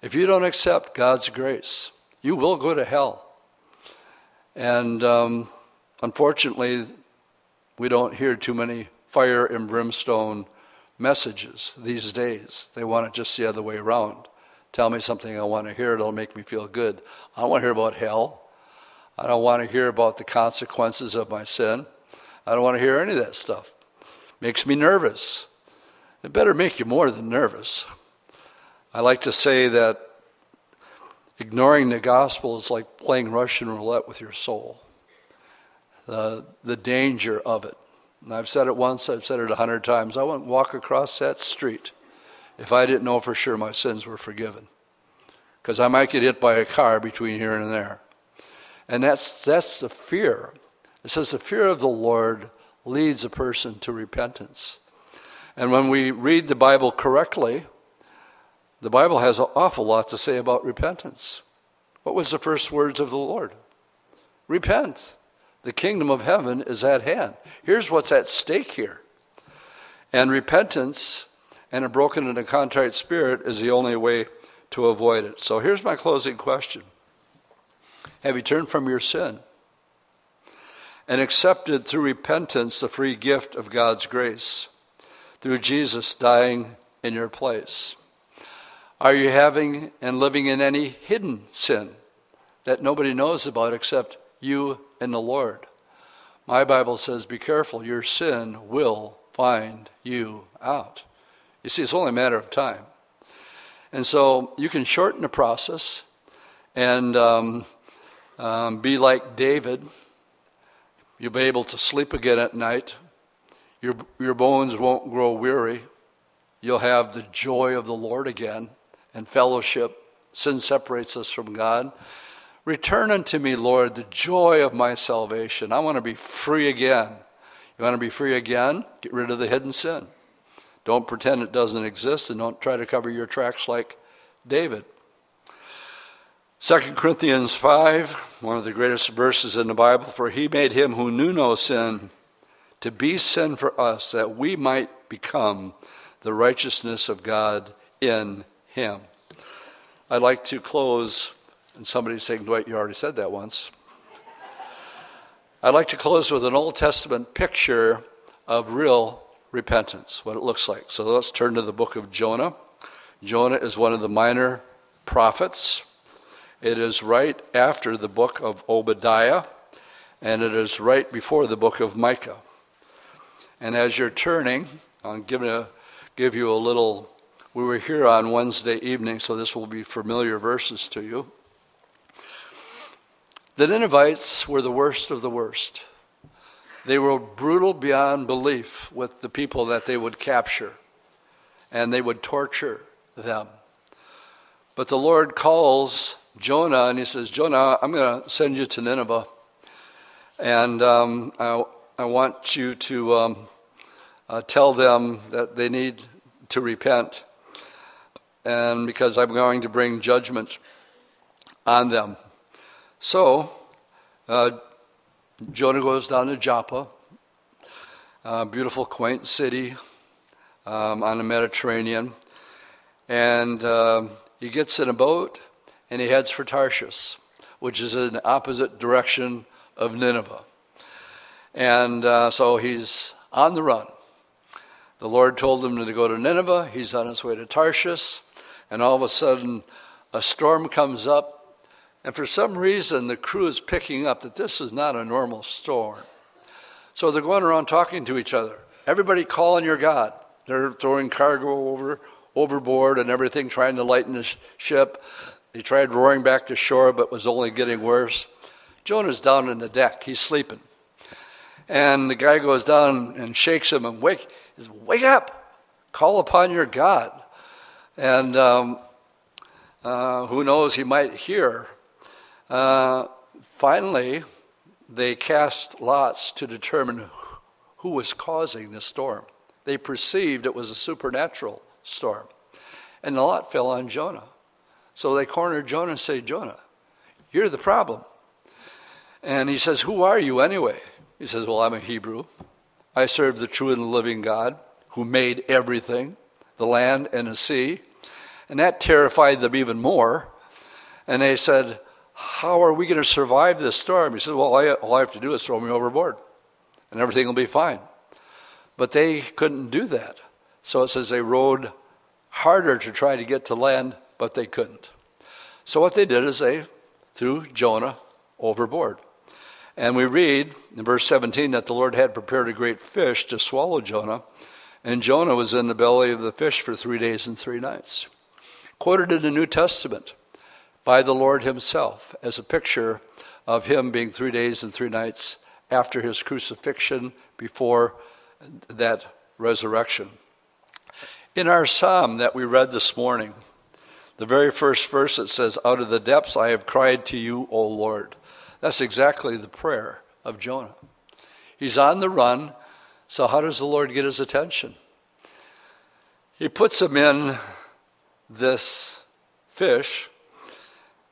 If you don't accept God's grace, you will go to hell. And um, unfortunately, we don't hear too many fire and brimstone messages these days. They want it just the other way around. Tell me something I want to hear, it'll make me feel good. I don't want to hear about hell. I don't want to hear about the consequences of my sin. I don't want to hear any of that stuff. Makes me nervous. It better make you more than nervous. I like to say that ignoring the gospel is like playing Russian roulette with your soul. The, the danger of it. And I've said it once, I've said it a hundred times. I wouldn't walk across that street if I didn't know for sure my sins were forgiven. Because I might get hit by a car between here and there. And that's, that's the fear. It says the fear of the Lord leads a person to repentance. And when we read the Bible correctly, the Bible has an awful lot to say about repentance. What was the first words of the Lord? Repent. The kingdom of heaven is at hand. Here's what's at stake here. And repentance and a broken and a contrite spirit is the only way to avoid it. So here's my closing question Have you turned from your sin and accepted through repentance the free gift of God's grace through Jesus dying in your place? Are you having and living in any hidden sin that nobody knows about except you and the Lord. My Bible says, Be careful, your sin will find you out. You see, it's only a matter of time. And so you can shorten the process and um, um, be like David. You'll be able to sleep again at night. Your, your bones won't grow weary. You'll have the joy of the Lord again and fellowship. Sin separates us from God. Return unto me, Lord, the joy of my salvation. I want to be free again. You want to be free again? Get rid of the hidden sin. Don't pretend it doesn't exist and don't try to cover your tracks like David. 2 Corinthians 5, one of the greatest verses in the Bible, for he made him who knew no sin to be sin for us, that we might become the righteousness of God in him. I'd like to close and somebody's saying, Dwight, you already said that once. I'd like to close with an Old Testament picture of real repentance, what it looks like. So let's turn to the book of Jonah. Jonah is one of the minor prophets. It is right after the book of Obadiah, and it is right before the book of Micah. And as you're turning, I'm going to give you a little. We were here on Wednesday evening, so this will be familiar verses to you. The Ninevites were the worst of the worst. They were brutal beyond belief with the people that they would capture, and they would torture them. But the Lord calls Jonah and he says, Jonah, I'm going to send you to Nineveh, and um, I, I, want you to um, uh, tell them that they need to repent, and because I'm going to bring judgment on them. So, uh, Jonah goes down to Joppa, a beautiful, quaint city um, on the Mediterranean, and uh, he gets in a boat and he heads for Tarshish, which is in the opposite direction of Nineveh. And uh, so he's on the run. The Lord told him to go to Nineveh. He's on his way to Tarshish. And all of a sudden, a storm comes up and for some reason, the crew is picking up that this is not a normal storm. So they're going around talking to each other. Everybody calling your God. They're throwing cargo over overboard and everything, trying to lighten the ship. They tried rowing back to shore, but was only getting worse. Jonah's down in the deck. He's sleeping. And the guy goes down and shakes him and wake, says, wake up, call upon your God. And um, uh, who knows, he might hear. Uh, finally, they cast lots to determine who was causing the storm. They perceived it was a supernatural storm. And the lot fell on Jonah. So they cornered Jonah and say, Jonah, you're the problem. And he says, Who are you anyway? He says, Well, I'm a Hebrew. I serve the true and living God who made everything, the land and the sea. And that terrified them even more. And they said, How are we going to survive this storm? He said, Well, all I have to do is throw me overboard, and everything will be fine. But they couldn't do that. So it says they rowed harder to try to get to land, but they couldn't. So what they did is they threw Jonah overboard. And we read in verse 17 that the Lord had prepared a great fish to swallow Jonah, and Jonah was in the belly of the fish for three days and three nights. Quoted in the New Testament by the Lord Himself as a picture of Him being three days and three nights after His crucifixion before that resurrection. In our psalm that we read this morning, the very first verse it says, Out of the depths I have cried to you, O Lord. That's exactly the prayer of Jonah. He's on the run, so how does the Lord get his attention? He puts him in this fish,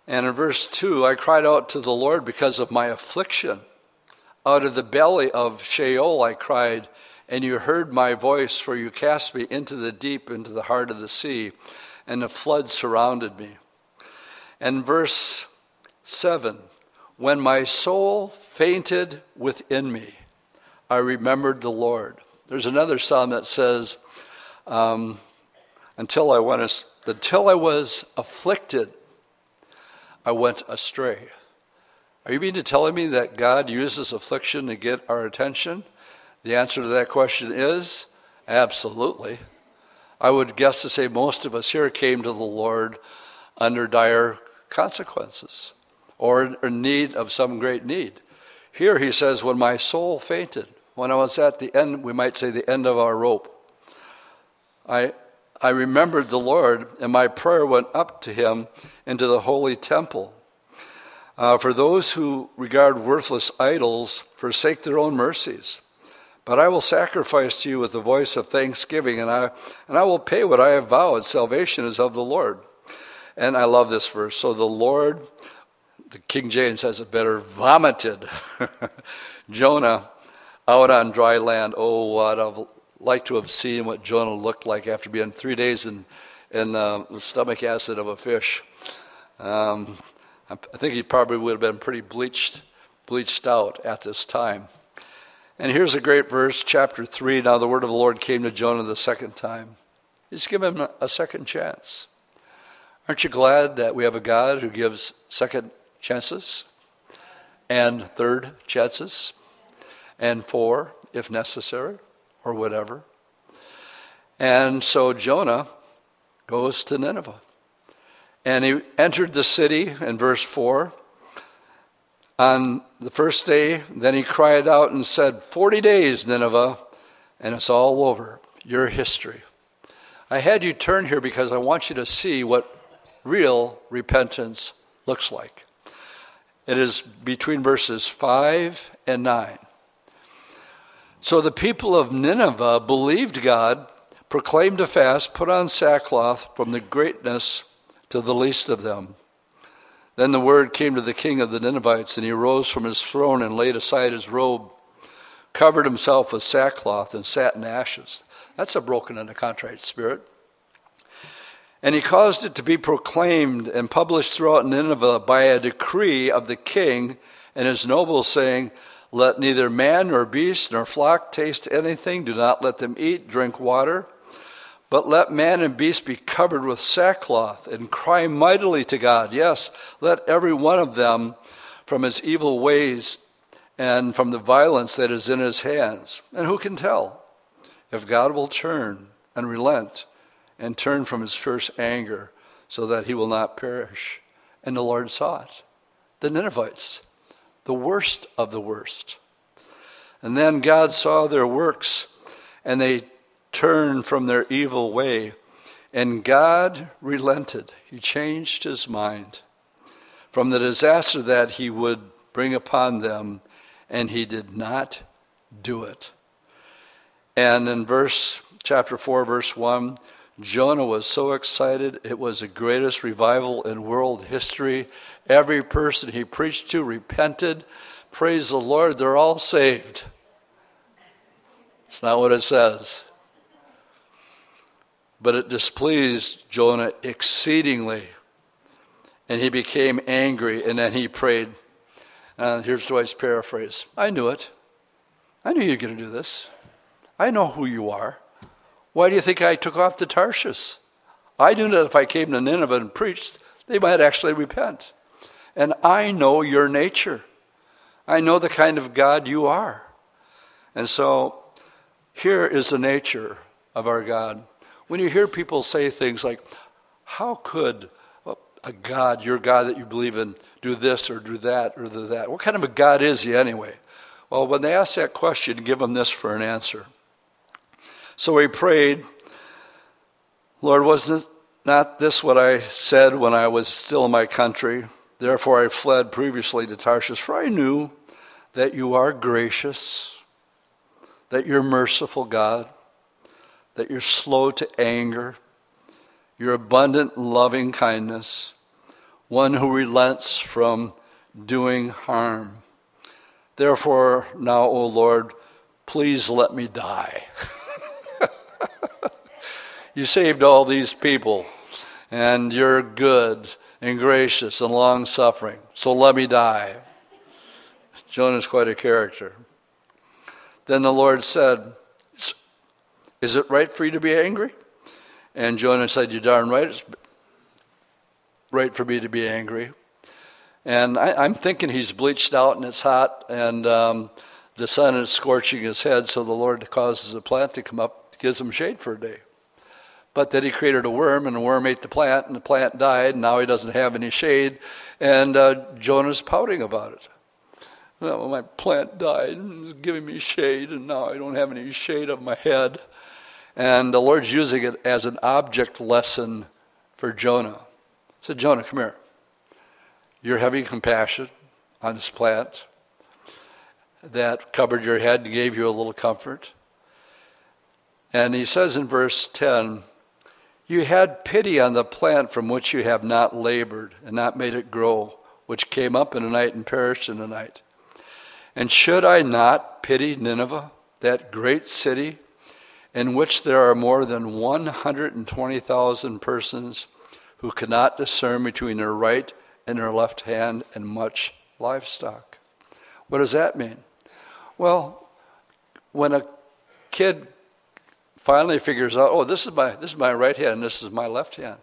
and in verse 2, I cried out to the Lord because of my affliction. Out of the belly of Sheol I cried, and you heard my voice, for you cast me into the deep, into the heart of the sea, and the flood surrounded me. And verse 7 When my soul fainted within me, I remembered the Lord. There's another psalm that says, um, until, I went, until I was afflicted, I went astray. Are you mean to tell me that God uses affliction to get our attention? The answer to that question is absolutely. I would guess to say most of us here came to the Lord under dire consequences or in need of some great need. Here he says, When my soul fainted, when I was at the end, we might say the end of our rope, I, I remembered the Lord, and my prayer went up to him into the holy temple. Uh, for those who regard worthless idols, forsake their own mercies. But I will sacrifice to you with the voice of thanksgiving, and I, and I will pay what I have vowed. Salvation is of the Lord. And I love this verse. So the Lord, the King James has it better, vomited Jonah out on dry land. Oh, what I'd like to have seen what Jonah looked like after being three days in, in uh, the stomach acid of a fish. Um, I think he probably would have been pretty bleached, bleached out at this time. And here's a great verse, chapter 3. Now the word of the Lord came to Jonah the second time. He's given him a second chance. Aren't you glad that we have a God who gives second chances and third chances and four if necessary or whatever? And so Jonah goes to Nineveh. And he entered the city in verse 4 on the first day, then he cried out and said, 40 days, Nineveh, and it's all over. You're history. I had you turn here because I want you to see what real repentance looks like. It is between verses 5 and 9. So the people of Nineveh believed God, proclaimed a fast, put on sackcloth from the greatness to the least of them. Then the word came to the king of the Ninevites, and he rose from his throne and laid aside his robe, covered himself with sackcloth, and sat in ashes. That's a broken and a contrite spirit. And he caused it to be proclaimed and published throughout Nineveh by a decree of the king and his nobles, saying, Let neither man nor beast nor flock taste anything, do not let them eat, drink water but let man and beast be covered with sackcloth and cry mightily to God. Yes, let every one of them from his evil ways and from the violence that is in his hands. And who can tell if God will turn and relent and turn from his first anger so that he will not perish. And the Lord saw it. The Ninevites, the worst of the worst. And then God saw their works, and they turned from their evil way. And God relented. He changed his mind from the disaster that he would bring upon them, and he did not do it. And in verse chapter 4 verse 1, Jonah was so excited. It was the greatest revival in world history. Every person he preached to repented. Praise the Lord, they're all saved. It's not what it says. But it displeased Jonah exceedingly. And he became angry, and then he prayed. Uh, here's Dwight's paraphrase I knew it. I knew you were going to do this. I know who you are. Why do you think I took off to Tarshish? I knew that if I came to Nineveh and preached, they might actually repent. And I know your nature. I know the kind of God you are. And so here is the nature of our God. When you hear people say things like, How could a God, your God that you believe in, do this or do that or do that? What kind of a God is he anyway? Well, when they ask that question, give them this for an answer. So he prayed, Lord, wasn't not this what I said when I was still in my country? Therefore I fled previously to Tarshish, for I knew that you are gracious, that you're merciful, God, that you're slow to anger, you're abundant loving kindness, one who relents from doing harm. Therefore, now, O Lord, please let me die. you saved all these people, and you're good and gracious and long suffering. So let me die. Jonah's quite a character. Then the Lord said, Is it right for you to be angry? And Jonah said, You're darn right. It's right for me to be angry. And I, am thinking he's bleached out and it's hot, and um, the sun is scorching his head, so the Lord causes a plant to come up, gives him shade for a day. But then he created a worm, and the worm ate the plant, and the plant died, and now he doesn't have any shade. And uh, Jonah's pouting about it. Well, my plant died and it's giving me shade, and now I don't have any shade of my head. And the Lord's using it as an object lesson for Jonah. He said, Jonah, come here. You're having compassion on this plant that covered your head and gave you a little comfort. And he says in verse 10, You had pity on the plant from which you have not labored and not made it grow, which came up in a night and perished in a night. And should I not pity Nineveh, that great city, in which there are more than 120,000 persons who cannot discern between their right and their left hand and much livestock? What does that mean? Well, when a kid finally figures out, oh, this is my this is my right hand, and this is my left hand.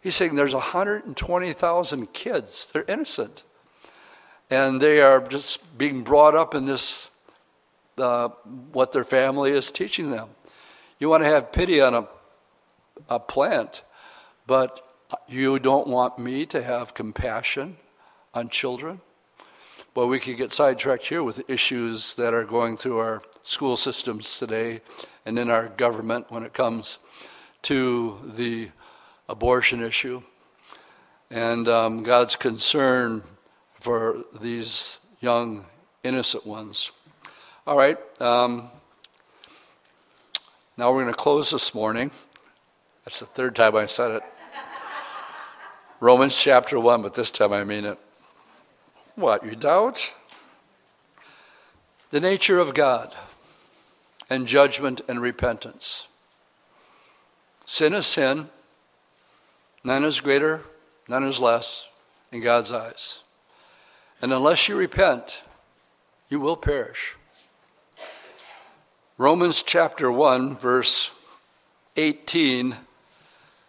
He's saying there's 120,000 kids. They're innocent, and they are just being brought up in this uh, what their family is teaching them. You want to have pity on a a plant, but you don't want me to have compassion on children. Well, we could get sidetracked here with issues that are going through our school systems today and in our government when it comes to the abortion issue and um, God's concern for these young, innocent ones. All right, um, now we're going to close this morning. That's the third time I said it. Romans chapter 1, but this time I mean it. What, you doubt? The nature of God and judgment and repentance. Sin is sin. None is greater, none is less in God's eyes. And unless you repent, you will perish. Romans chapter 1, verse 18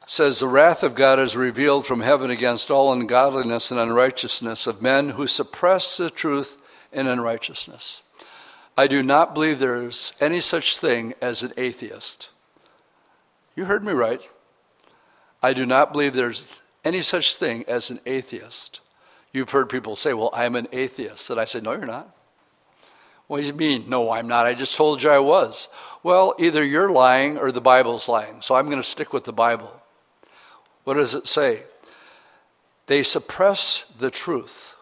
says, The wrath of God is revealed from heaven against all ungodliness and unrighteousness of men who suppress the truth in unrighteousness. I do not believe there is any such thing as an atheist. You heard me right. I do not believe there's any such thing as an atheist. You've heard people say, Well, I'm an atheist. And I said, No, you're not. What do you mean? No, I'm not. I just told you I was. Well, either you're lying or the Bible's lying. So I'm going to stick with the Bible. What does it say? They suppress the truth.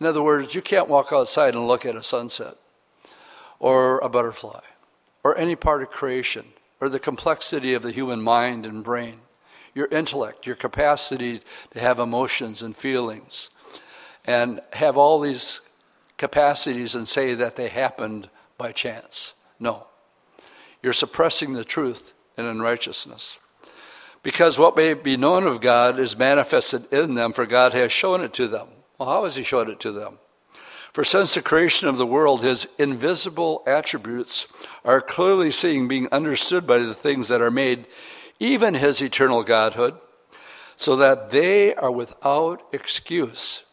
In other words, you can't walk outside and look at a sunset or a butterfly or any part of creation or the complexity of the human mind and brain, your intellect, your capacity to have emotions and feelings, and have all these capacities and say that they happened by chance. No. You're suppressing the truth in unrighteousness. Because what may be known of God is manifested in them, for God has shown it to them. Well, how has He shown it to them? For since the creation of the world, His invisible attributes are clearly seen, being understood by the things that are made, even His eternal Godhood, so that they are without excuse.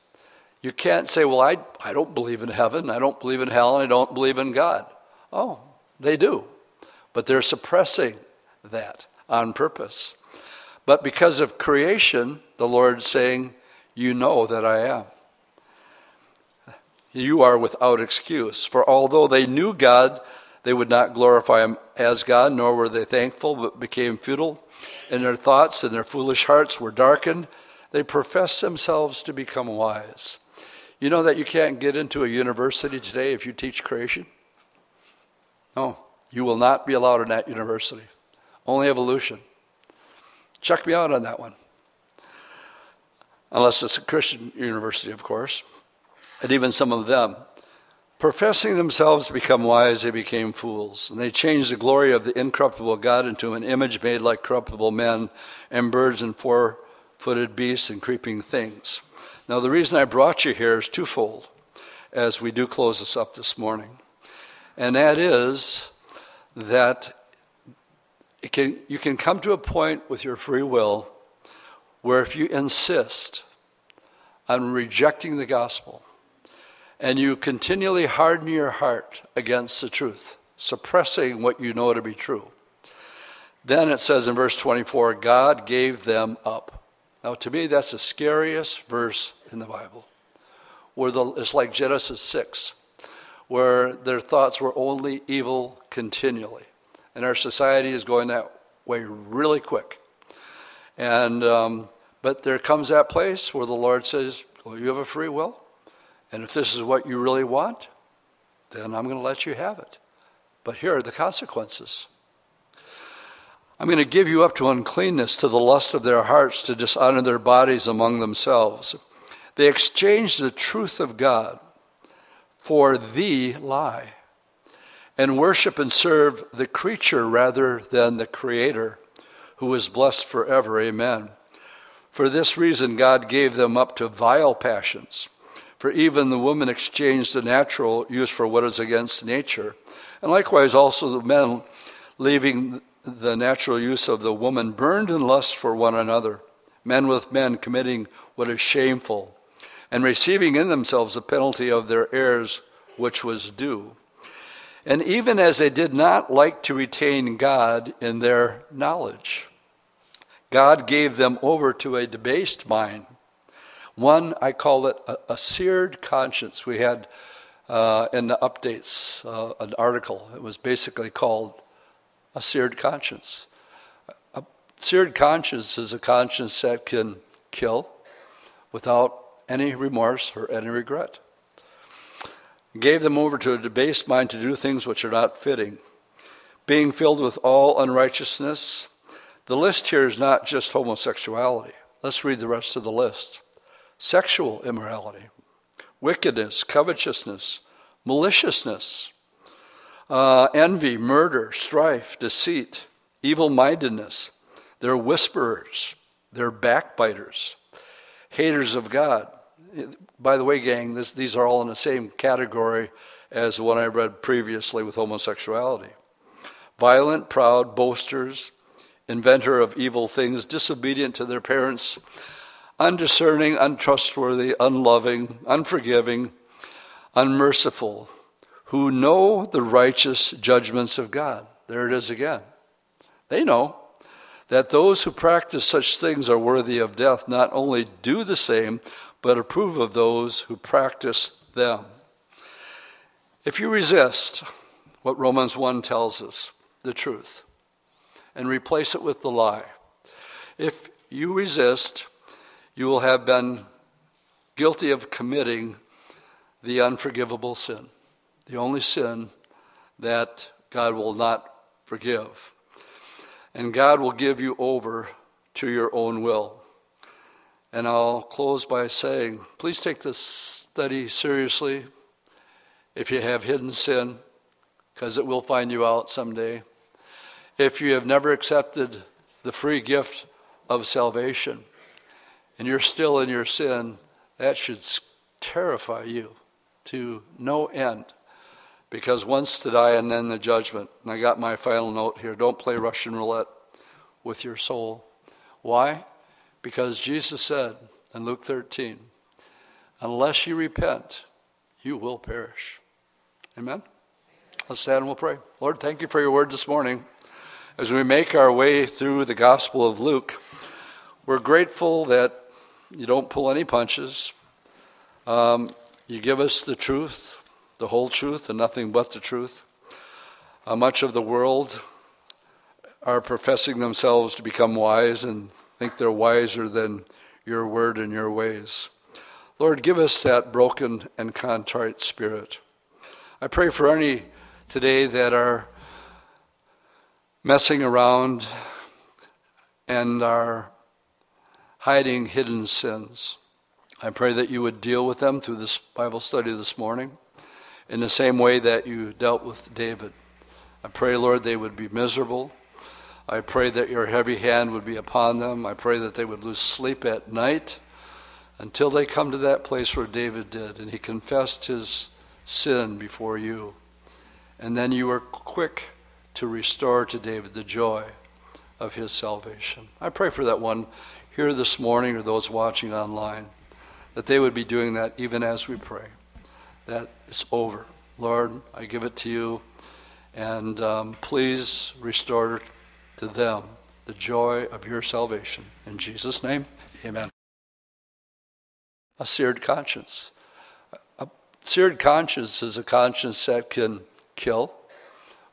You can't say, Well, I, I don't believe in heaven, I don't believe in hell, and I don't believe in God. Oh, they do. But they're suppressing that on purpose. But because of creation, the Lord's saying, You know that I am. You are without excuse. For although they knew God, they would not glorify Him as God, nor were they thankful, but became futile. And their thoughts and their foolish hearts were darkened. They professed themselves to become wise. You know that you can't get into a university today if you teach creation? No, you will not be allowed in that university. Only evolution. Check me out on that one. Unless it's a Christian university, of course. And even some of them. Professing themselves to become wise, they became fools. And they changed the glory of the incorruptible God into an image made like corruptible men and birds and four footed beasts and creeping things. Now, the reason I brought you here is twofold as we do close this up this morning. And that is that can, you can come to a point with your free will where if you insist on rejecting the gospel and you continually harden your heart against the truth, suppressing what you know to be true, then it says in verse 24, God gave them up. Now, to me, that's the scariest verse in the Bible. Where the, it's like Genesis 6, where their thoughts were only evil continually. And our society is going that way really quick. And, um, but there comes that place where the Lord says, Well, you have a free will. And if this is what you really want, then I'm going to let you have it. But here are the consequences. I'm going to give you up to uncleanness, to the lust of their hearts, to dishonor their bodies among themselves. They exchange the truth of God for the lie and worship and serve the creature rather than the Creator, who is blessed forever. Amen. For this reason, God gave them up to vile passions. For even the woman exchanged the natural use for what is against nature. And likewise, also the men, leaving the natural use of the woman, burned in lust for one another, men with men committing what is shameful, and receiving in themselves the penalty of their errors, which was due. And even as they did not like to retain God in their knowledge, God gave them over to a debased mind. One, I call it a, a seared conscience. We had uh, in the updates uh, an article. It was basically called A Seared Conscience. A seared conscience is a conscience that can kill without any remorse or any regret gave them over to a debased mind to do things which are not fitting, being filled with all unrighteousness. The list here is not just homosexuality. Let's read the rest of the list sexual immorality, wickedness, covetousness, maliciousness, uh, envy, murder, strife, deceit, evil mindedness. They're whisperers, they're backbiters, haters of God by the way, gang, this, these are all in the same category as the one I read previously with homosexuality. Violent, proud, boasters, inventor of evil things, disobedient to their parents, undiscerning, untrustworthy, unloving, unforgiving, unmerciful, who know the righteous judgments of God. There it is again. They know. that those who practice such things are worthy of death not only do the same, but approve of those who practice them. If you resist what Romans 1 tells us, the truth, and replace it with the lie, if you resist, you will have been guilty of committing the unforgivable sin, the only sin that God will not forgive. And God will give you over to your own will. And I'll close by saying please take this study seriously if you have hidden sin, because it will find you out someday. If you have never accepted the free gift of salvation and you're still in your sin, that should terrify you to no end. Because once to die and then the judgment. And I got my final note here don't play Russian roulette with your soul. Why? Because Jesus said in Luke 13, unless you repent, you will perish. Amen? Let's stand and we'll pray. Lord, thank you for your word this morning. As we make our way through the Gospel of Luke, we're grateful that you don't pull any punches. Um, you give us the truth, the whole truth, and nothing but the truth. Uh, much of the world are professing themselves to become wise and think they're wiser than your word and your ways. Lord, give us that broken and contrite spirit. I pray for any today that are messing around and are hiding hidden sins. I pray that you would deal with them through this Bible study this morning in the same way that you dealt with David. I pray, Lord, they would be miserable. I pray that your heavy hand would be upon them. I pray that they would lose sleep at night until they come to that place where David did and he confessed his sin before you. And then you were quick to restore to David the joy of his salvation. I pray for that one here this morning or those watching online that they would be doing that even as we pray. That it's over. Lord, I give it to you, and um, please restore to them the joy of your salvation. In Jesus' name, amen. A seared conscience. A seared conscience is a conscience that can kill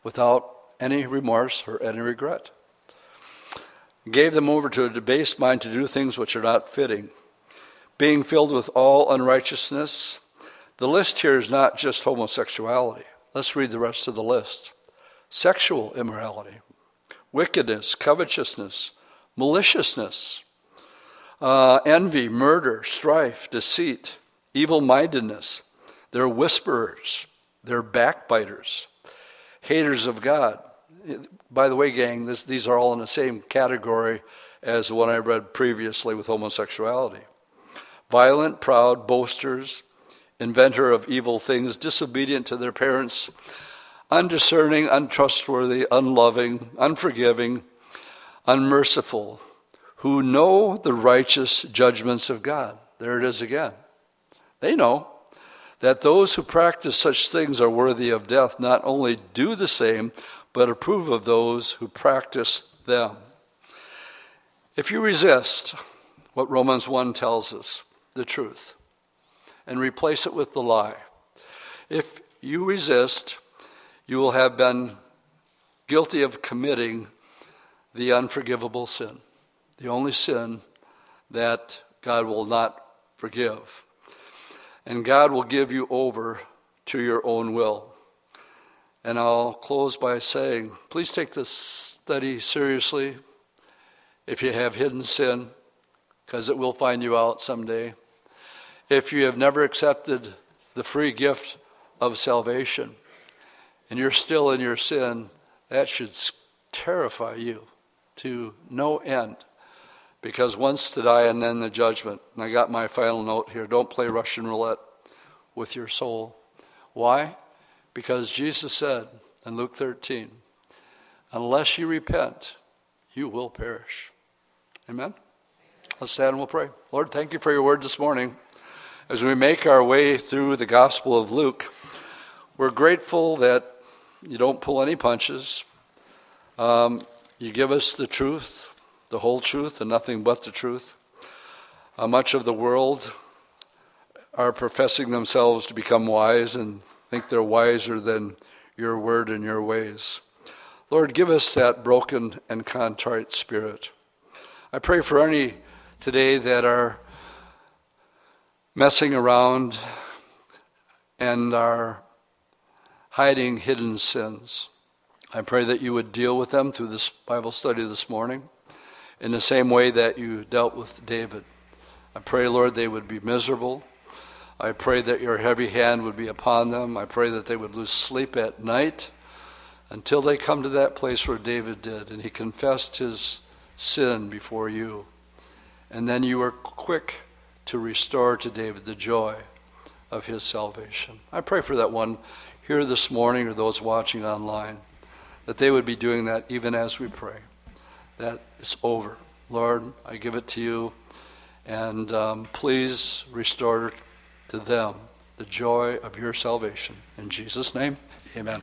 without any remorse or any regret. Gave them over to a debased mind to do things which are not fitting being filled with all unrighteousness. The list here is not just homosexuality. Let's read the rest of the list sexual immorality, wickedness, covetousness, maliciousness, uh, envy, murder, strife, deceit, evil mindedness. They're whisperers, they're backbiters, haters of God. By the way, gang, this, these are all in the same category as the one I read previously with homosexuality violent, proud, boasters, inventor of evil things, disobedient to their parents, undiscerning, untrustworthy, unloving, unforgiving, unmerciful, who know the righteous judgments of God. There it is again. They know that those who practice such things are worthy of death not only do the same, but approve of those who practice them. If you resist what Romans 1 tells us, the truth and replace it with the lie. If you resist, you will have been guilty of committing the unforgivable sin, the only sin that God will not forgive. And God will give you over to your own will. And I'll close by saying please take this study seriously if you have hidden sin, because it will find you out someday if you have never accepted the free gift of salvation and you're still in your sin, that should terrify you to no end. Because once to die and then the judgment. And I got my final note here don't play Russian roulette with your soul. Why? Because Jesus said in Luke 13, unless you repent, you will perish. Amen? Let's stand and we'll pray. Lord, thank you for your word this morning. As we make our way through the Gospel of Luke, we're grateful that you don't pull any punches. Um, you give us the truth, the whole truth, and nothing but the truth. Uh, much of the world are professing themselves to become wise and think they're wiser than your word and your ways. Lord, give us that broken and contrite spirit. I pray for any today that are messing around and are hiding hidden sins. I pray that you would deal with them through this Bible study this morning in the same way that you dealt with David. I pray, Lord, they would be miserable. I pray that your heavy hand would be upon them. I pray that they would lose sleep at night until they come to that place where David did and he confessed his sin before you. And then you were quick to restore to David the joy of his salvation. I pray for that one here this morning or those watching online, that they would be doing that even as we pray. That is over. Lord, I give it to you, and um, please restore to them the joy of your salvation. In Jesus' name, amen.